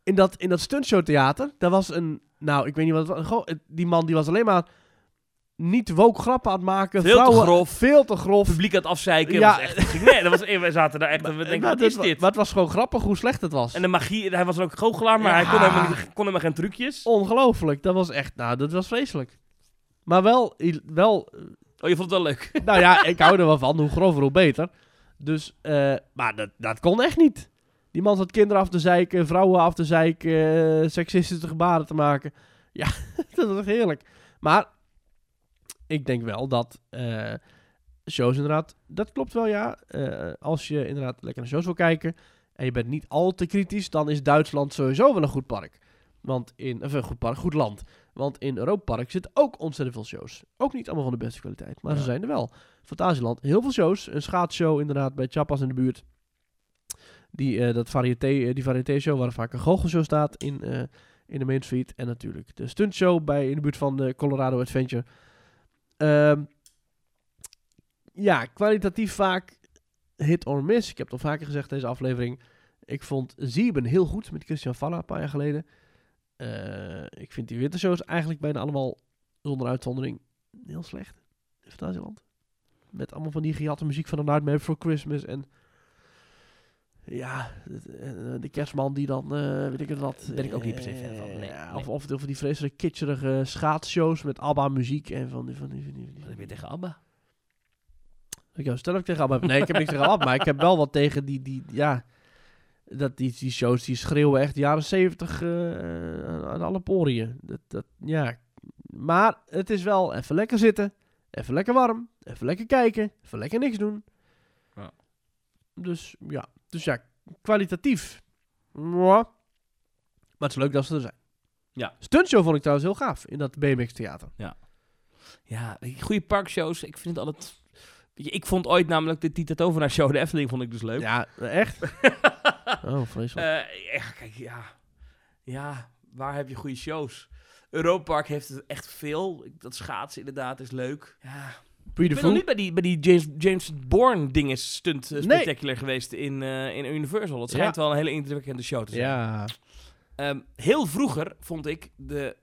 In dat, in dat stuntshow theater, daar was een... Nou, ik weet niet wat het was. Het- die man die was alleen maar niet woke grappen aan het maken. Veel te grof. Veel te grof. publiek aan het afzeiken. Ja. Was echt, *laughs* nee, dat was, wij zaten daar echt. We denken, maar, wat het is dit? maar het was gewoon grappig hoe slecht het was. En de magie, hij was ook goochelaar, maar hij kon helemaal, niet, kon helemaal geen trucjes. Ongelooflijk. Dat was echt, nou, dat was vreselijk. Maar wel, wel Oh, je vond het wel leuk. *laughs* nou ja, ik hou er wel van. Hoe grover, hoe beter. Dus, eh, maar dat, dat kon echt niet. Die man zat kinderen af te zeiken, vrouwen af te zeiken, eh, seksistische gebaren te maken. Ja, *laughs* dat was echt heerlijk. Maar ik denk wel dat eh, shows inderdaad, dat klopt wel ja. Als je inderdaad lekker naar shows wil kijken en je bent niet al te kritisch, dan is Duitsland sowieso wel een goed park. Want in, of een goed park, goed land. Want in Europa Park zitten ook ontzettend veel shows. Ook niet allemaal van de beste kwaliteit, maar ze zijn er wel. Fantasieland, heel veel shows. Een schaatsshow inderdaad bij Chapas in de buurt. Die, eh, dat variété, eh, die variété show waar vaak een goochelshow staat in, eh, in de Main Street. En natuurlijk de stuntshow bij, in de buurt van de Colorado Adventure. Ehm, ja, kwalitatief vaak hit or miss. Ik heb het al vaker gezegd deze aflevering. Ik vond Zieben heel goed met Christian Valla een paar jaar geleden. Eh, ik vind die wintershows eigenlijk bijna allemaal zonder uitzondering heel slecht. in Fantasieland. Met allemaal van die gejatte muziek van The Nightmare Before Christmas en... Ja, de, eh, de kerstman die dan, eh, weet ik het wat... Ben ik ook niet per se fan van, nee. Of, of, of die vreselijk kitscherige schaatsshows met ABBA-muziek en van die... Van die, van die, van die- Wat heb je tegen Abba? ik jou stel ik tegen ABBA. Nee, ik heb niks tegen ABBA, maar ik heb wel wat tegen die, die ja, dat die, die shows die schreeuwen echt jaren zeventig eh, aan, alle poriën. Dat, dat, ja. Maar het is wel even lekker zitten, even lekker warm, even lekker kijken, even lekker niks doen. Ja. Dus ja, dus ja, kwalitatief. Mwah. Maar het is leuk dat ze er zijn. Ja. Stuntshow vond ik trouwens heel gaaf in dat BMX theater. Ja, die goede parkshows. Ik vind het altijd... Weet je, ik vond ooit namelijk de Tita Tovenaar show, de Efteling, vond ik dus leuk. Ja, echt? *laughs* oh, vreselijk. Eh, ja, kijk, ja. Ja, waar heb je goede shows? Europa Park heeft het echt veel. Dat schaatsen inderdaad is leuk. Ja. Puy Ik ben nog niet bij die, bij die James, James Bourne dingen stunt eh, Nee. spectacular geweest in, eh, in Universal. Dat schijnt Ja. wel een hele indrukwekkende show te zijn. Ja. Ehm, heel vroeger vond ik de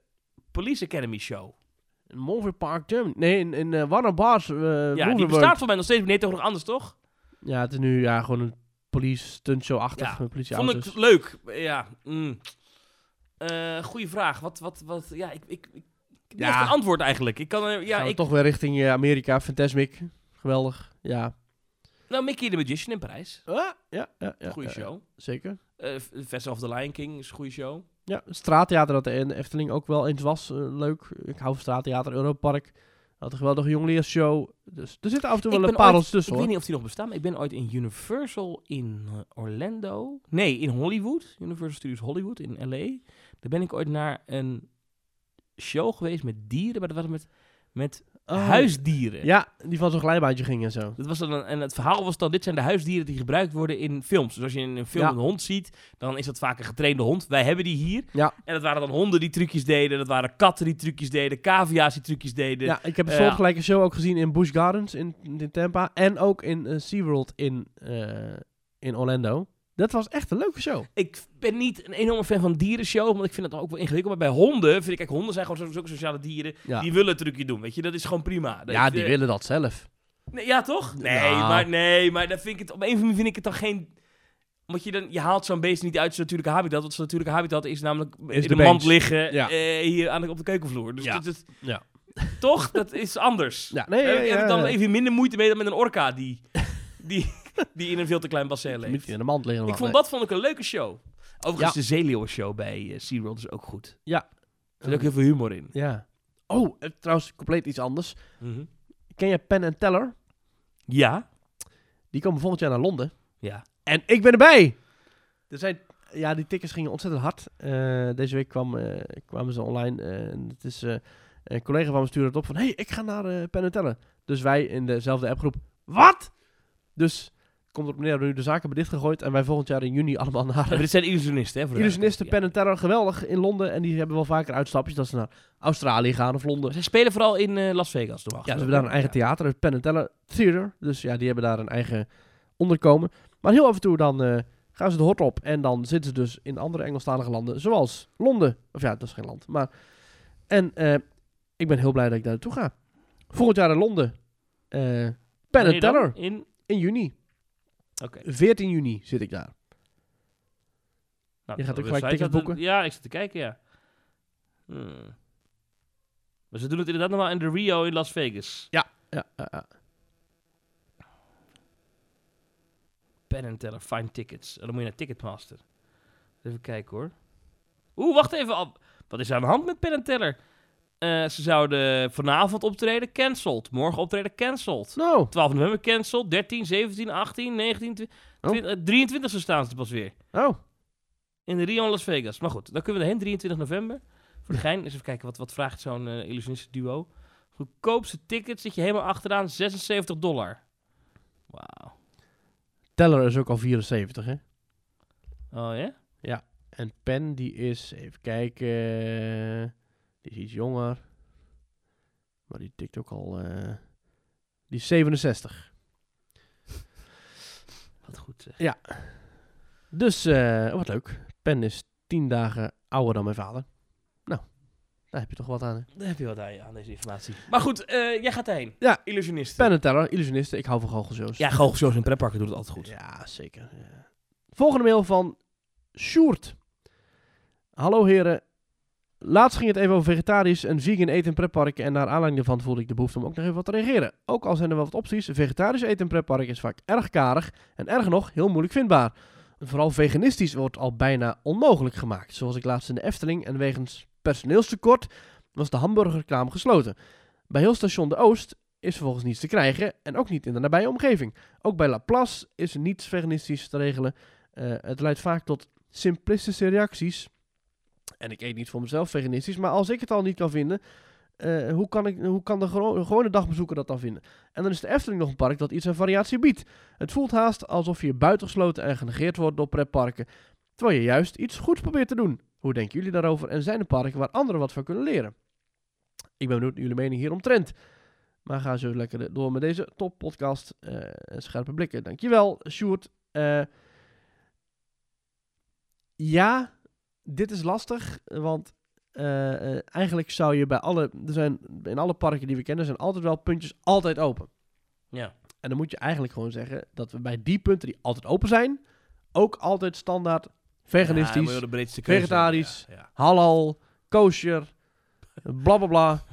Police Academy show. In Movie Park. Nee, in, in eh, Warner Bros. eh ja, Movie die World. bestaat voor mij nog steeds, nee, toch nog anders, toch? Ja, het is nu ja, gewoon een police stuntshow-achtig. Ja, politie Vond ik leuk. Ja. Mm. Eh, goeie vraag. Wat, wat, wat, ja, ik, ik, ik, ik Ja. heb geen antwoord eigenlijk. Ik kan, ja, ik, toch weer richting Amerika. Fantasmic. Geweldig. Ja. nou, Mickey the Magician in Parijs. Ah, ja, ja, ja. Goeie ja, ja. show. Zeker. Festival of the Lion King is een goede show. Ja, straattheater dat er in Efteling ook wel eens was. eh, leuk. Ik hou van straattheater. Europark. Had een geweldige jongliersshow. Dus er zitten af en toe Ik wel een parels Ik tussen weet hoor. niet of die nog bestaan, maar ik ben ooit in Universal in eh, Orlando. Nee, in Hollywood. Universal Studios Hollywood in LA. Daar ben ik ooit naar een show geweest met dieren, maar dat was met, met Oh. huisdieren. Ja, die van zo'n glijbaantje ging en zo. Dat was dan en het verhaal was dan, dit zijn de huisdieren die gebruikt worden in films. Dus als je in een film Ja. een hond ziet, dan is dat vaak een getrainde hond. Wij hebben die hier. Ja. En dat waren dan honden die trucjes deden, dat waren katten die trucjes deden, cavia's die trucjes deden. Ja, ik heb een Eh, soortgelijke show ook gezien in Busch Gardens in, in Tampa. En ook in eh, SeaWorld in, eh, in Orlando. Dat was echt een leuke show. Ik ben niet een enorme fan van dierenshow, want ik vind het ook wel ingewikkeld. Maar bij honden vind ik, kijk, honden zijn gewoon zo- zulke sociale dieren. Ja, Die willen een trucje doen, weet je. Dat is gewoon prima. Dat ja die eh, willen dat zelf. Nee, ja, toch? Nee, maar, nee, maar dat vind ik het, op een of andere manier vind ik het dan geen... Want je, dan, je haalt zo'n beest niet uit zijn natuurlijke habitat. Want zijn natuurlijke habitat is namelijk Is in de de mand liggen Ja. eh, hier aan de, op de keukenvloer. Dus Ja. dat Ja. toch? Dat is anders. Ja, nee, heb dan even minder moeite mee dan met een orka die, die, die in een veel te klein bassin leeft. in de mand liggen. Ik vond dat vond ik een leuke show. Overigens, de zeeleeuwen-show bij eh, SeaWorld is ook goed. Ja. Er zit ook heel veel humor in. Ja. Oh, eh, trouwens, compleet iets anders. Mhm. Ken je Penn and Teller? Ja. Die komen volgend jaar naar Londen. Ja. En ik ben erbij! Er zijn, ja, die tickets gingen ontzettend hard. Eh, deze week kwam, eh, kwamen ze online. eh, en het is, eh, een collega van me stuurde het op van... hey, ik ga naar eh Penn and Teller. Dus wij in dezelfde appgroep... Wat? Dus komt op neer dat we nu de zaken hebben dichtgegooid... en wij volgend jaar in juni allemaal naar... Maar dit zijn illusionisten, hè? voor Illusionisten. Penn and Teller, geweldig in Londen. En die hebben wel vaker uitstapjes dat ze naar Australië gaan of Ja. Londen. Ze spelen vooral in eh, Las Vegas, toch? Ja, ze hebben daar een eigen theater, het Penn and Teller Theater. Dus ja, die hebben daar een eigen onderkomen. Maar heel af en toe dan eh, gaan ze de hort op. En dan zitten ze dus in andere Engelstalige landen, zoals Londen. Of ja, dat is geen land. Maar, en eh, ik ben heel blij dat ik daar naartoe ga. Volgend jaar in Londen. Wanneer dan? Teller. In... In juni. Oké. 14 juni zit ik daar. Nou, Je gaat ook gelijk tickets boeken? Ja, ik zit te kijken, ja. Hmm. Maar ze doen het inderdaad nog wel in de Rio in Las Vegas. Ja, ja, ja. And Teller, find tickets. En dan moet je naar Ticketmaster. Even kijken hoor. Oeh, wacht even. Wat is er aan de hand met and Teller? Eh, ze zouden vanavond optreden, cancelled. Morgen optreden, cancelled. Nou, 12 november cancelled. 13, 17, 18, 19, 20, Oh. 23 e staan ze pas weer. oh. In de Rio Las Vegas. Maar goed, dan kunnen we erheen, 23 november. Voor de gein. Eens even kijken, wat, wat vraagt zo'n eh illusionist duo? Goedkoopste ticket zit je helemaal achteraan, 76 dollar. Wauw. Teller is ook al 74, hè? Oh ja? En Penn, die is, even kijken, die is iets jonger. Maar die tikt ook al, eh, die is 67. Wat goed zeg. Dus, eh, wat leuk. Penn is 10 dagen ouder dan mijn vader. Nou, daar heb je toch wat aan. hè? Daar heb je wat aan, aan deze informatie. Maar goed, eh, jij gaat erheen. Ja. Illusionisten. Penn en Teller, illusionisten. Ik hou van goochelshows. Ja, goochelshows en pretparken doen het altijd goed. Ja, zeker. ja. Volgende mail van Sjoerd. Hallo heren. Laatst ging het even over vegetarisch en vegan eten in pretparken. En naar aanleiding daarvan voelde ik de behoefte om ook nog even wat te reageren. Ook al zijn er wel wat opties, vegetarisch eten in pretparken is vaak erg karig en erger nog heel moeilijk vindbaar. Vooral veganistisch wordt al bijna onmogelijk gemaakt. Zoals ik laatst in de Efteling en wegens personeelstekort was de hamburgerkraam gesloten. Bij heel station De Oost is vervolgens niets te krijgen en ook niet in de nabije omgeving. Ook bij Laplace is niets veganistisch te regelen. Eh, het leidt vaak tot simplistische reacties. En ik eet niet voor mezelf veganistisch, maar als ik het al niet kan vinden, eh, hoe, kan ik, hoe kan de gewone dagbezoeker dat dan vinden? En dan is de Efteling nog een park dat iets aan variatie biedt. Het voelt haast alsof je buitengesloten en genegeerd wordt door pretparken, terwijl je juist iets goeds probeert te doen. Hoe denken jullie daarover en zijn er parken waar anderen wat van kunnen leren? Ik ben benieuwd naar jullie mening hieromtrent. Maar ga zo lekker door met deze top podcast eh, en scherpe blikken. Dankjewel, Sjoerd. Eh, ja, dit is lastig, want eh, eh, eigenlijk zou je bij alle, er zijn, in alle parken die we kennen, zijn altijd wel puntjes altijd open. Ja. En dan moet je eigenlijk gewoon zeggen dat we bij die punten die altijd open zijn, ook altijd standaard veganistisch, vegetarisch. Ja, halal, kosher, bla bla bla,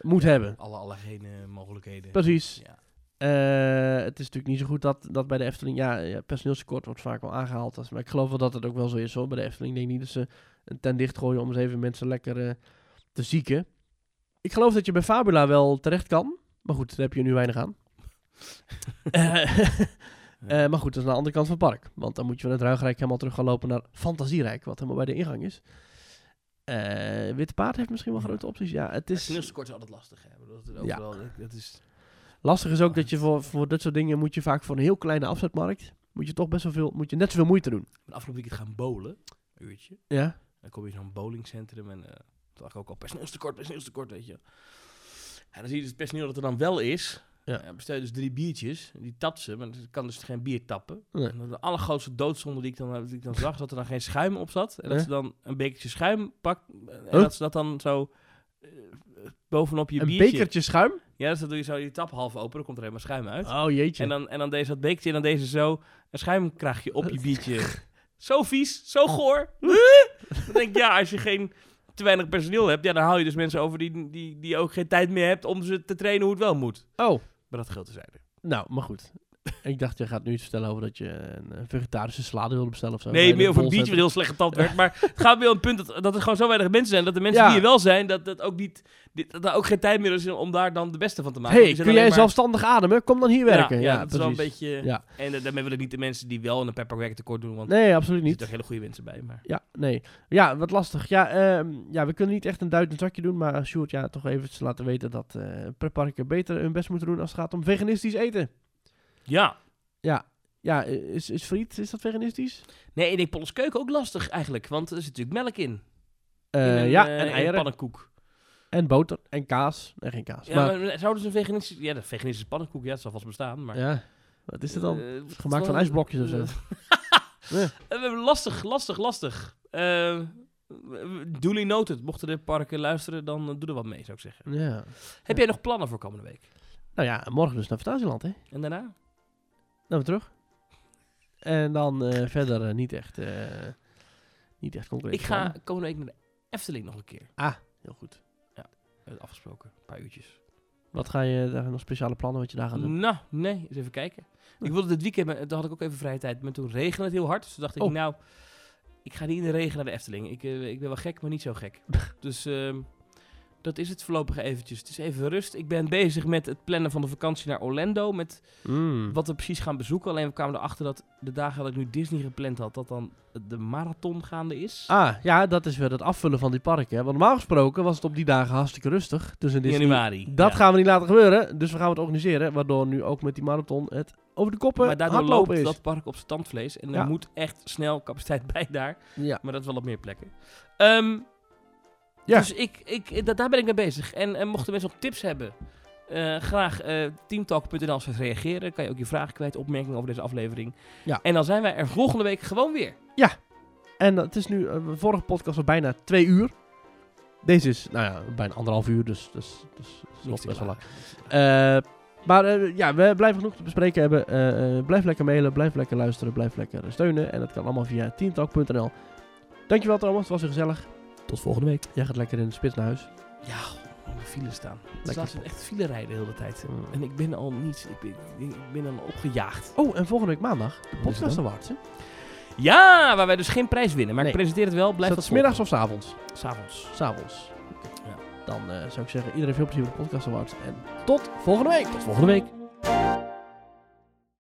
moet hebben. Alle allergene mogelijkheden. Precies. Ja. Eh, het is natuurlijk niet zo goed dat, dat bij de Efteling, ja, ja, personeelstekort wordt vaak wel aangehaald. als- Maar ik geloof wel dat het ook wel zo is hoor, bij de Efteling. Ik denk niet dat ze een tent dichtgooien om eens even mensen lekker eh, te zieken. Ik geloof dat je bij Fabula wel terecht kan. Maar goed, daar heb je nu weinig aan. *laughs* Eh, *laughs* eh, maar goed, dat is aan de andere kant van het park. Want dan moet je van het Ruigrijk helemaal terug gaan lopen naar Fantasierijk, wat helemaal bij de ingang is. Eh Witte Paard heeft misschien wel grote opties. Ja, het is... Personeelstekort is altijd lastig. Hè. Dat, is Ja. dat is... Lastig is ook dat je voor, voor dit soort dingen moet je vaak voor een heel kleine afzetmarkt, moet je toch best wel veel, moet je net zoveel moeite doen. Ik ben afgelopen weekend gaan bowlen. Een uurtje. Ja? Dan kom je in zo'n bowlingcentrum en eh toen dacht ik ook al personeelstekort, personeelstekort, weet je. En dan zie je dus het personeel dat er dan wel is. Ja. Bestel je dus drie biertjes, die tapt ze, maar ik kan dus geen bier tappen. Nee. En dan de allergrootste doodzonde die ik dan, die ik dan zag, dat er dan geen schuim op zat. En dat ze dan een bekertje schuim pakt en Huh? dat ze dat dan zo eh, bovenop je Een biertje... bekertje schuim? Ja, dus dan doe je zo die tap half open, dan komt er helemaal schuim uit. Oh jeetje. En dan, en dan deze dat bekertje en dan deze zo een schuimkraagje op je *laughs* biertje. *laughs* zo vies, zo goor. *laughs* dan denk ik, ja, als je geen te weinig personeel hebt, ja, dan haal je dus mensen over die, die, die ook geen tijd meer hebt om ze te trainen hoe het wel moet. Oh, Maar dat geldt te zijn. nou, maar goed. Ik dacht, je gaat nu iets vertellen over dat je een eh, vegetarische salade wilde bestellen of zo. Nee, meer over een biertje wat heel slecht getapt werd. Maar het gaat weer om het punt dat, dat er gewoon zo weinig mensen zijn. Dat de mensen Ja. die er wel zijn, dat, dat, ook niet, dat er ook geen tijd meer is om daar dan de beste van te maken. hey, kun jij maar- zelfstandig ademen? Kom dan hier werken. Ja, Ja, dat is wel een precies. beetje... Ja. En daarmee wil ik niet de mensen die wel een pepperwerk tekort doen. Want Nee, absoluut er niet. zitten ook hele goede mensen bij. Maar... Ja, nee. Ja, wat lastig. Ja, ehm, ja, we kunnen niet echt een het zakje doen, maar Sjoerd, ja, toch even laten weten dat pretparken beter hun best moeten doen als het gaat om veganistisch eten. Ja. Ja, ja is, is friet, is dat veganistisch? Nee, ik denk Polles keuken ook lastig eigenlijk. Want er zit natuurlijk melk in. Eh, In een, ja, eh, en eieren, pannenkoek. en boter, en kaas. Nee, geen kaas. Ja, maar, maar, zouden ze een veganistische... Ja, de veganistische pannenkoek, ja, het zal vast bestaan. Maar, ja, wat is het dan? Eh, Gemaakt van ijsblokjes of zo? *laughs* Ja. lastig, lastig, lastig. Eh, duly noted. Mochten de parken luisteren, dan doe er wat mee, zou ik zeggen. Ja. Heb jij nog plannen voor komende week? Nou ja, morgen dus naar Fantasieland, hè? En daarna? Dan weer terug. En dan eh, verder eh, niet echt, eh niet echt concreet. Ik ga komende week naar de Efteling nog een keer. Ah, heel goed. We hebben afgesproken, een paar uurtjes. Wat ga je daar nog speciale plannen wat je daar gaat doen? Nou, nee, eens even kijken. Ik wilde dit weekend, maar toen had ik ook even vrije tijd. Maar toen regende het heel hard. Dus toen dacht ik, Oh. nou, ik ga niet in de regen naar de Efteling. Ik, ik ben wel gek, maar niet zo gek. *laughs* dus ehm, dat is het voorlopig eventjes. Het is even rust. Ik ben bezig met het plannen van de vakantie naar Orlando. Met Mm. wat we precies gaan bezoeken. Alleen we kwamen erachter dat de dagen dat ik nu Disney gepland had, dat dan de marathon gaande is. Ah, ja, dat is weer het afvullen van die parken. hè. Want normaal gesproken was het op die dagen hartstikke rustig. Dus in in Disney. januari. Dat Ja. gaan we niet laten gebeuren. Dus we gaan het organiseren. Waardoor nu ook met die marathon het over de koppen Maar daardoor loopt is. dat park op zijn tandvlees. En er moet echt snel capaciteit bij daar. Ja. Maar dat is wel op meer plekken. Ehm, Ja. Dus ik, ik, da- daar ben ik mee bezig. En, en mochten mensen nog tips hebben, eh, graag eh teamtalk.nl als reageren. Kan je ook je vragen kwijt, opmerkingen over deze aflevering. Ja. En dan zijn wij er volgende week gewoon weer. En het is nu, eh, de vorige podcast was bijna twee uur. Deze is, nou ja, bijna anderhalf uur. Dus, dus, dus het loopt best wel lang. Eh, maar eh, ja, we blijven genoeg te bespreken hebben. Eh, eh, blijf lekker mailen, blijf lekker luisteren, blijf lekker steunen. En dat kan allemaal via teamtalk.nl. Dankjewel Thomas, het was weer gezellig. Tot volgende week. Jij gaat lekker in de spits naar huis. Ja, op de file staan. Het Lekker. laatst echt file rijden de hele tijd. Mm. En ik ben al niet, ik ben, ik ben dan opgejaagd. Oh, en volgende week maandag de podcast awards. Hè? Ja, waar wij dus geen prijs winnen. Maar ik presenteer het wel. Is Blijf dat smiddags of s avonds? volgen. S'avonds. S'avonds. Ja. Dan eh, zou ik zeggen, iedereen veel plezier met de podcast awards. En tot volgende week. Tot volgende week.